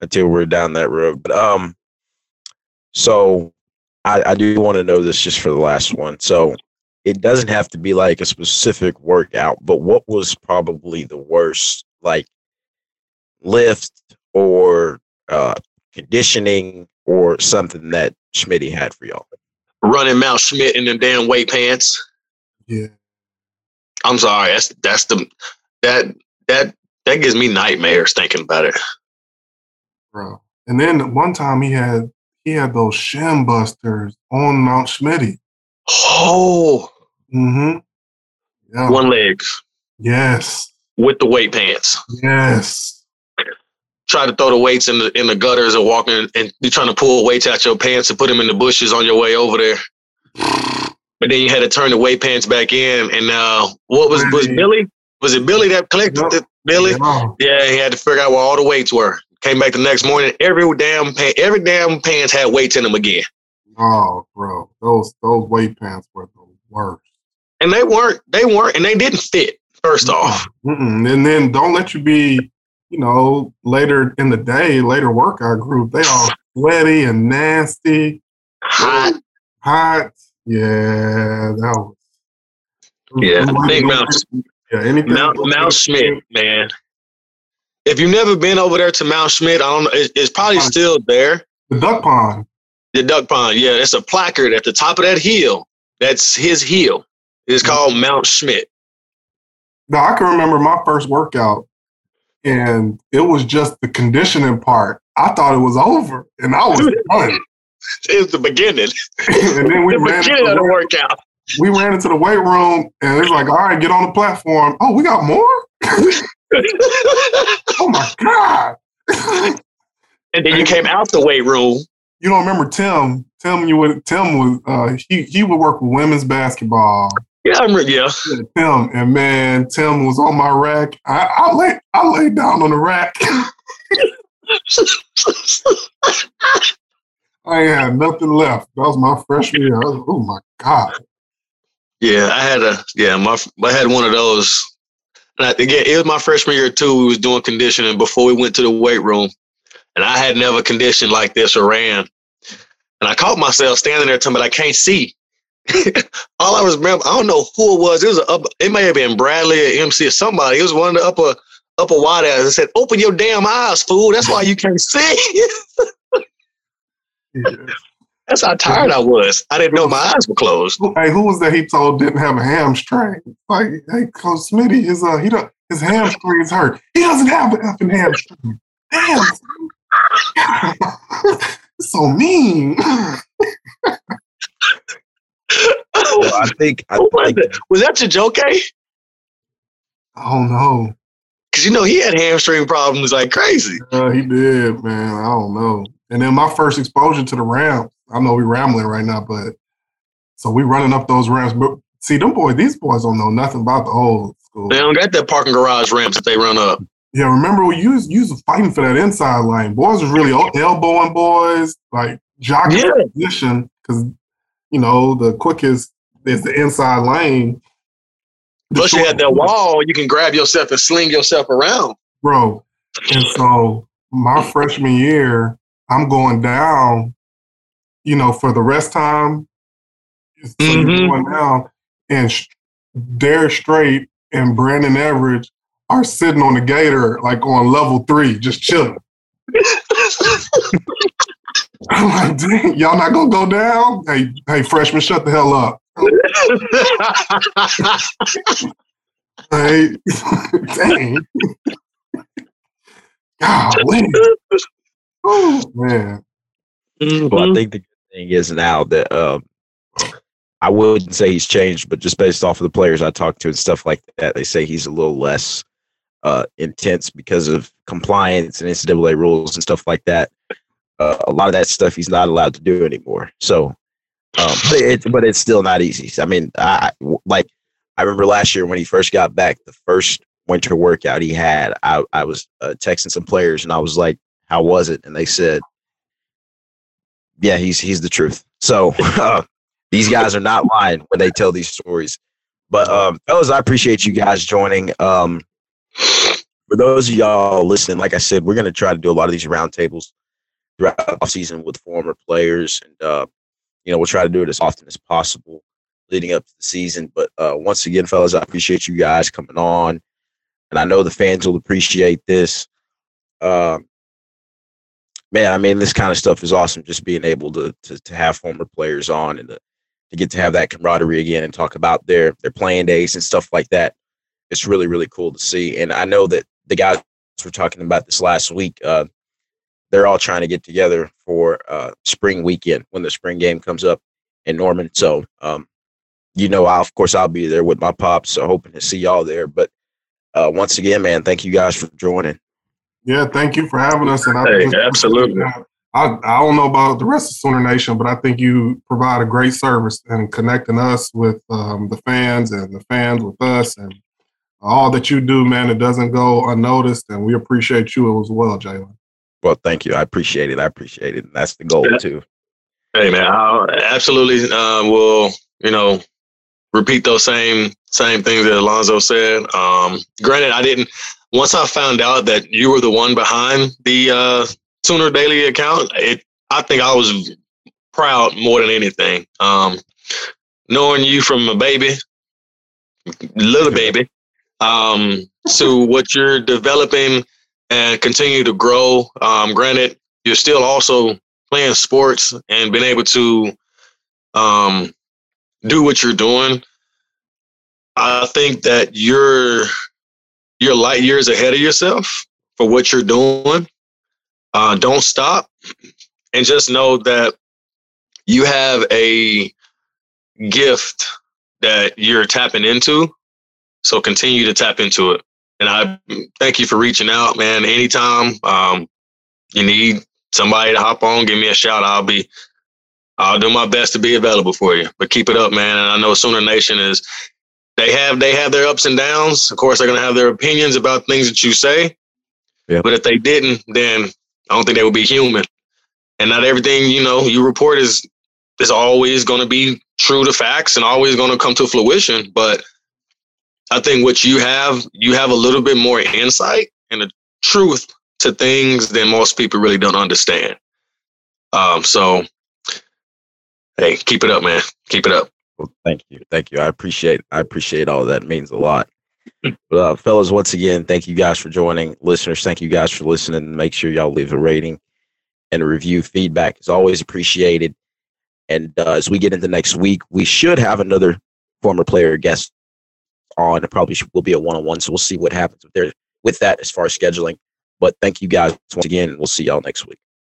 until we're down that road. But um, so I, I do want to know this just for the last one. So it doesn't have to be like a specific workout, but what was probably the worst like lift or uh, conditioning or something that Schmitty had for y'all? Running Mount Schmidt in them damn weight pants. Yeah. I'm sorry. That's that's the that that that gives me nightmares thinking about it. Bro. And then one time he had he had those shin busters on Mount Schmitty. Oh. Mm-hmm. Yeah. One legs. Yes. With the weight pants. Yes try to throw the weights in the in the gutters or walking and you trying to pull weights out your pants and put them in the bushes on your way over there. But then you had to turn the weight pants back in. And uh, what was was Billy? Was it Billy that collected no. the Billy? No. Yeah, he had to figure out where all the weights were. Came back the next morning. Every damn every damn pants had weights in them again. Oh, bro, those those weight pants were the worst. And they weren't. They weren't, and they didn't fit. 1st off. Mm-mm. And then don't let you be you know, later in the day, later workout group, they all sweaty and nasty. Hot. Hot. Yeah, that was. Yeah, I think Mount, yeah, anything Mount, Mount Schmidt, man. If you've never been over there to Mount Schmidt, I don't know, it's, it's probably still there. The duck pond. The duck pond, yeah. It's a placard at the top of that hill. That's his hill. It's mm-hmm. called Mount Schmidt. Now I can remember my first workout and it was just the conditioning part. I thought it was over, and I was done. It was the beginning. and then we the ran beginning into the, workout. We ran into the weight room, and it's like, all right, get on the platform. Oh, we got more. oh my god! and then you came out the weight room. You don't remember Tim? Tim, you would. Tim was. Uh, he he would work with women's basketball. Yeah, I'm yeah. Tim and man, Tim was on my rack. I, I lay I laid down on the rack. I had nothing left. That was my freshman year. Was, oh my god. Yeah, I had a yeah. My I had one of those. And I, again, it was my freshman year too. We was doing conditioning before we went to the weight room, and I had never conditioned like this or ran. And I caught myself standing there, telling me I can't see. all I was remember, I don't know who it was. It was a it may have been Bradley or MC or somebody. It was one of the upper upper wide ass. said, "Open your damn eyes, fool. That's why you can't see." That's how tired I was. I didn't know my eyes were closed. Hey, who was that? He told didn't have a hamstring. Like, hey, Coach Smitty, is uh, he don't his hamstring is hurt. He doesn't have an effing hamstring. Damn, so mean I think. I think was, was that Jajoke? Oh no. Cause you know he had hamstring problems like crazy. Uh, he did, man. I don't know. And then my first exposure to the ramp. I know we rambling right now, but so we running up those ramps. But see, them boys, these boys don't know nothing about the old school. They don't got that parking garage ramps that they run up. Yeah, remember we used used fighting for that inside lane. Boys was really elbowing boys, like jockeying yeah. position because you know the quickest is the inside lane. The Plus, you had that wall. You can grab yourself and sling yourself around, bro. And so my freshman year, I'm going down. You know, for the rest time, so mm-hmm. going down, and Darius Strait and Brandon Everage are sitting on the gator like on level three, just chilling. I'm like, dang, y'all not gonna go down? Hey, hey, freshman, shut the hell up. hey, dang. Golly. Oh man. Mm-hmm. Well, I think the good thing is now that um, I wouldn't say he's changed, but just based off of the players I talked to and stuff like that, they say he's a little less uh, intense because of compliance and NCAA rules and stuff like that. Uh, a lot of that stuff he's not allowed to do anymore. So, um, but, it, but it's still not easy. I mean, I like I remember last year when he first got back, the first winter workout he had, I, I was uh, texting some players and I was like, "How was it?" And they said, "Yeah, he's he's the truth." So uh, these guys are not lying when they tell these stories. But um, fellas, I appreciate you guys joining. Um, for those of y'all listening, like I said, we're to try to do a lot of these roundtables throughout the season with former players, and uh, you know we'll try to do it as often as possible leading up to the season. But uh, once again, fellas, I appreciate you guys coming on, and I know the fans will appreciate this. Uh, man, I mean, this kind of stuff is awesome. Just being able to to, to have former players on and to, to get to have that camaraderie again and talk about their their playing days and stuff like that. It's really really cool to see, and I know that the guys were talking about this last week. Uh, they're all trying to get together for uh, spring weekend when the spring game comes up in Norman. So, um, you know, I, of course, I'll be there with my pops, so hoping to see y'all there. But uh, once again, man, thank you guys for joining. Yeah, thank you for having us. And I hey, absolutely. I, I don't know about the rest of Sooner Nation, but I think you provide a great service in connecting us with um, the fans and the fans with us. And all that you do, man, it doesn't go unnoticed, and we appreciate you as well, Jalen. Well, thank you. I appreciate it. I appreciate it. That's the goal too. Hey, man, I absolutely uh, will. You know, repeat those same same things that Alonzo said. Um, granted, I didn't. Once I found out that you were the one behind the uh, Sooner Daily account, it I think I was proud more than anything. Um, knowing you from a baby, little baby, um, to what you're developing and continue to grow. Um, granted, you're still also playing sports and being able to um, do what you're doing. I think that you're you're light years ahead of yourself for what you're doing. Uh, don't stop, and just know that you have a gift that you're tapping into so continue to tap into it. And I thank you for reaching out, man. Anytime um, you need somebody to hop on, give me a shout. I'll be, I'll do my best to be available for you. But keep it up, man. And I know Sooner Nation is, they have they have their ups and downs. Of course, they're gonna have their opinions about things that you say. Yeah. But if they didn't, then I don't think they would be human. And not everything you know you report is is always going to be true to facts and always going to come to fruition. But I think what you have, you have a little bit more insight and the truth to things than most people really don't understand. Um, so, hey, keep it up, man. Keep it up. Well, thank you, thank you. I appreciate, I appreciate all that. It means a lot. but, uh, fellas, once again, thank you guys for joining. Listeners, thank you guys for listening. Make sure y'all leave a rating and a review. Feedback is always appreciated. And uh, as we get into next week, we should have another former player guest on. It probably will be a one on one. So we'll see what happens with there with that as far as scheduling. But thank you guys once again. We'll see y'all next week.